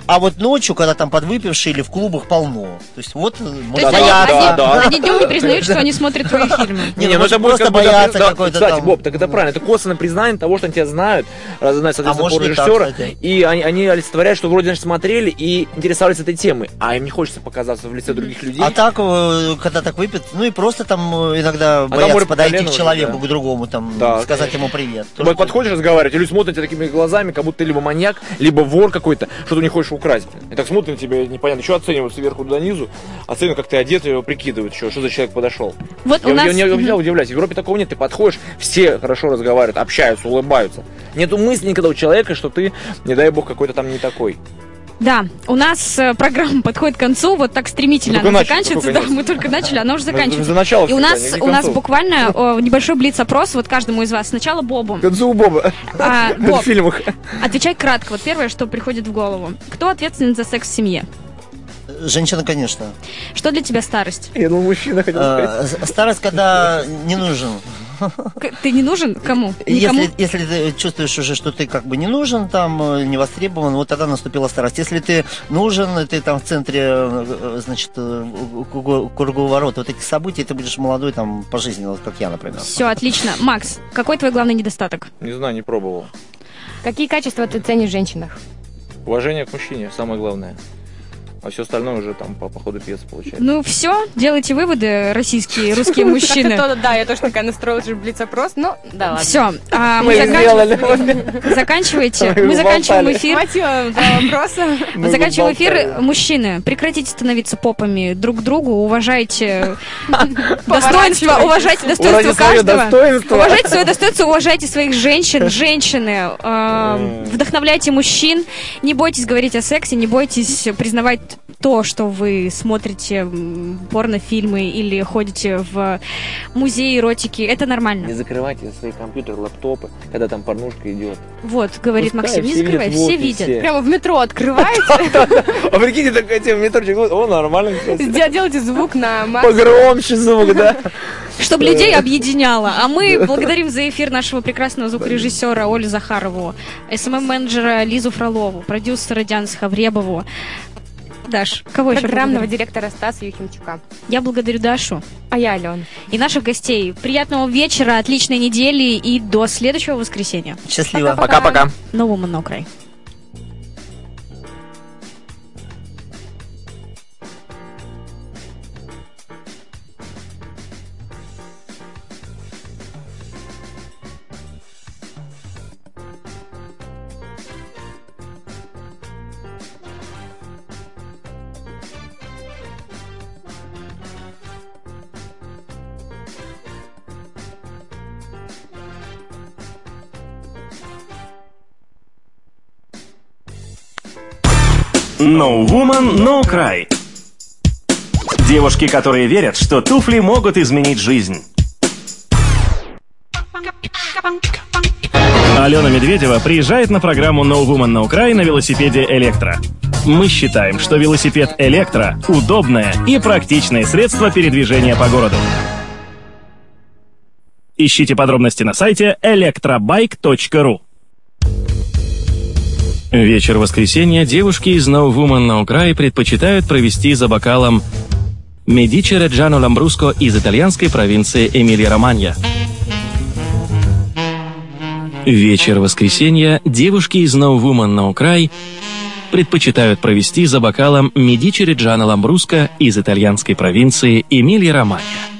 [SPEAKER 3] А вот ночью, когда там подвыпившие или в клубах полно. То есть вот э,
[SPEAKER 2] есть
[SPEAKER 3] боятся.
[SPEAKER 2] они,
[SPEAKER 1] да.
[SPEAKER 2] они днем не признают, что они смотрят твои фильмы.
[SPEAKER 1] Не,
[SPEAKER 3] ну,
[SPEAKER 1] ну это будет
[SPEAKER 3] просто
[SPEAKER 1] да,
[SPEAKER 3] какой-то
[SPEAKER 1] Кстати, Боб, так это правильно. Это косвенное признание того, что они тебя знают, раз знают, соответственно,
[SPEAKER 3] А так,
[SPEAKER 1] режиссера, и они, они олицетворяют, что вроде значит, смотрели и интересовались этой темой, а им не хочется показаться в лице других людей.
[SPEAKER 3] А так, э, когда так выпьет, ну и просто там э, иногда
[SPEAKER 1] там
[SPEAKER 3] боятся подойти к человеку,
[SPEAKER 1] да.
[SPEAKER 3] к другому, там,
[SPEAKER 1] Да,
[SPEAKER 3] сказать ему привет.
[SPEAKER 1] Вот подходишь разговаривать, или смотрят тебя такими глазами, как будто ты либо маньяк, либо вор какой-то, что ты не хочешь украсть. И так смотрят на тебя, непонятно, еще оценивают сверху до низу, оценивают, как ты одет, и его прикидывают, что, что за человек подошел.
[SPEAKER 2] Вот
[SPEAKER 1] Я,
[SPEAKER 2] у нас...
[SPEAKER 1] я, я
[SPEAKER 2] Мгм.
[SPEAKER 1] всегда удивляюсь, в Европе такого нет, ты подходишь, все хорошо разговаривают, общаются, улыбаются. Нету мысли никогда у человека, что ты, не дай бог, какой-то там не такой.
[SPEAKER 2] Да, у нас э, программа подходит к концу, вот так стремительно
[SPEAKER 1] Мы
[SPEAKER 2] она
[SPEAKER 1] начали,
[SPEAKER 2] заканчивается. Да, мы только начали, она уже заканчивается.
[SPEAKER 1] За начало
[SPEAKER 2] И у нас, у нас буквально о, небольшой блиц-опрос, вот каждому из вас. Сначала Бобу.
[SPEAKER 1] К концу у Боба.
[SPEAKER 2] А,
[SPEAKER 1] В
[SPEAKER 2] Боб,
[SPEAKER 1] фильмах.
[SPEAKER 2] отвечай кратко. Вот первое, что приходит в голову. Кто ответственен за секс в семье?
[SPEAKER 3] Женщина, конечно.
[SPEAKER 2] Что для тебя старость?
[SPEAKER 1] Я думал, мужчина хотел
[SPEAKER 3] Э, с- Старость, когда не нужен.
[SPEAKER 2] Ты не нужен кому? Никому?
[SPEAKER 3] Если, если ты чувствуешь уже, что ты как бы не нужен, там, э, не востребован, вот тогда наступила старость. Если ты нужен, ты там в центре, э, значит, круго- круговорота вот этих событий, ты будешь молодой там пожизненно, вот как я, например.
[SPEAKER 2] Все, отлично. Макс, какой твой главный недостаток?
[SPEAKER 1] Не знаю, не пробовал.
[SPEAKER 4] Какие качества ты ценишь в женщинах?
[SPEAKER 1] Уважение к мужчине, самое главное. А все остальное уже там по, по ходу пьесы получается.
[SPEAKER 2] Ну все, делайте выводы, российские, русские
[SPEAKER 4] Как-то
[SPEAKER 2] мужчины.
[SPEAKER 4] Да, я тоже такая настроилась уже блиц-опрос, но да ладно.
[SPEAKER 2] Все, мы
[SPEAKER 1] Мы
[SPEAKER 2] заканчиваем. Заканчивайте.
[SPEAKER 1] Мы
[SPEAKER 2] заканчиваем эфир.
[SPEAKER 4] Хватило вопроса.
[SPEAKER 1] Мы
[SPEAKER 2] Заканчиваем эфир. Мужчины, прекратите становиться попами друг к другу, уважайте достоинство, уважайте достоинство каждого. Уважайте свое достоинство, уважайте своих женщин, женщины, вдохновляйте мужчин, не бойтесь говорить о сексе, не бойтесь признавать то, что вы смотрите порнофильмы или ходите в музей эротики, это
[SPEAKER 1] Не
[SPEAKER 2] нормально.
[SPEAKER 1] закрывайте свои компьютеры, лаптопы, когда там порнушка идет.
[SPEAKER 2] Вот, говорит
[SPEAKER 1] Пускай
[SPEAKER 2] Максим, не
[SPEAKER 1] все
[SPEAKER 2] закрывай,
[SPEAKER 1] видят в
[SPEAKER 2] все видят.
[SPEAKER 4] Прямо в метро открываете,
[SPEAKER 1] А прикиньте, такой тем метрчик, о, нормально, кстати.
[SPEAKER 4] де- делаете звук на.
[SPEAKER 1] Погромче звук, да?
[SPEAKER 2] Чтобы людей объединяло. А мы благодарим за эфир нашего прекрасного звукорежиссера Олю Захарову, СММ-менеджера Лизу Фролову, продюсера Диану Хавребову. Даш, кого еще
[SPEAKER 4] Программного
[SPEAKER 2] благодарим?
[SPEAKER 4] директора Стаса Юхимчука.
[SPEAKER 2] Я благодарю Дашу
[SPEAKER 4] А я Алена.
[SPEAKER 2] и наших гостей. Приятного вечера, отличной недели и до следующего воскресенья.
[SPEAKER 3] Счастливо.
[SPEAKER 1] Пока-пока.
[SPEAKER 2] No Woman,
[SPEAKER 5] No Woman, No Cry. Девушки, которые верят, что туфли могут изменить жизнь. Алена Медведева приезжает на программу No Woman No Cry на велосипеде «Электро». Мы считаем, что велосипед «Электро» – удобное и практичное средство передвижения по городу. Ищите подробности на сайте electrobike.ru Вечер воскресенья девушки из No Woman No Cry предпочитают провести за бокалом Медичи Реджано Ламбруско из итальянской провинции Эмилия-Романья. Вечер воскресенья девушки из No Woman No Cry предпочитают провести за бокалом Медичи Реджана Ламбруска из итальянской провинции Эмилия-Романья.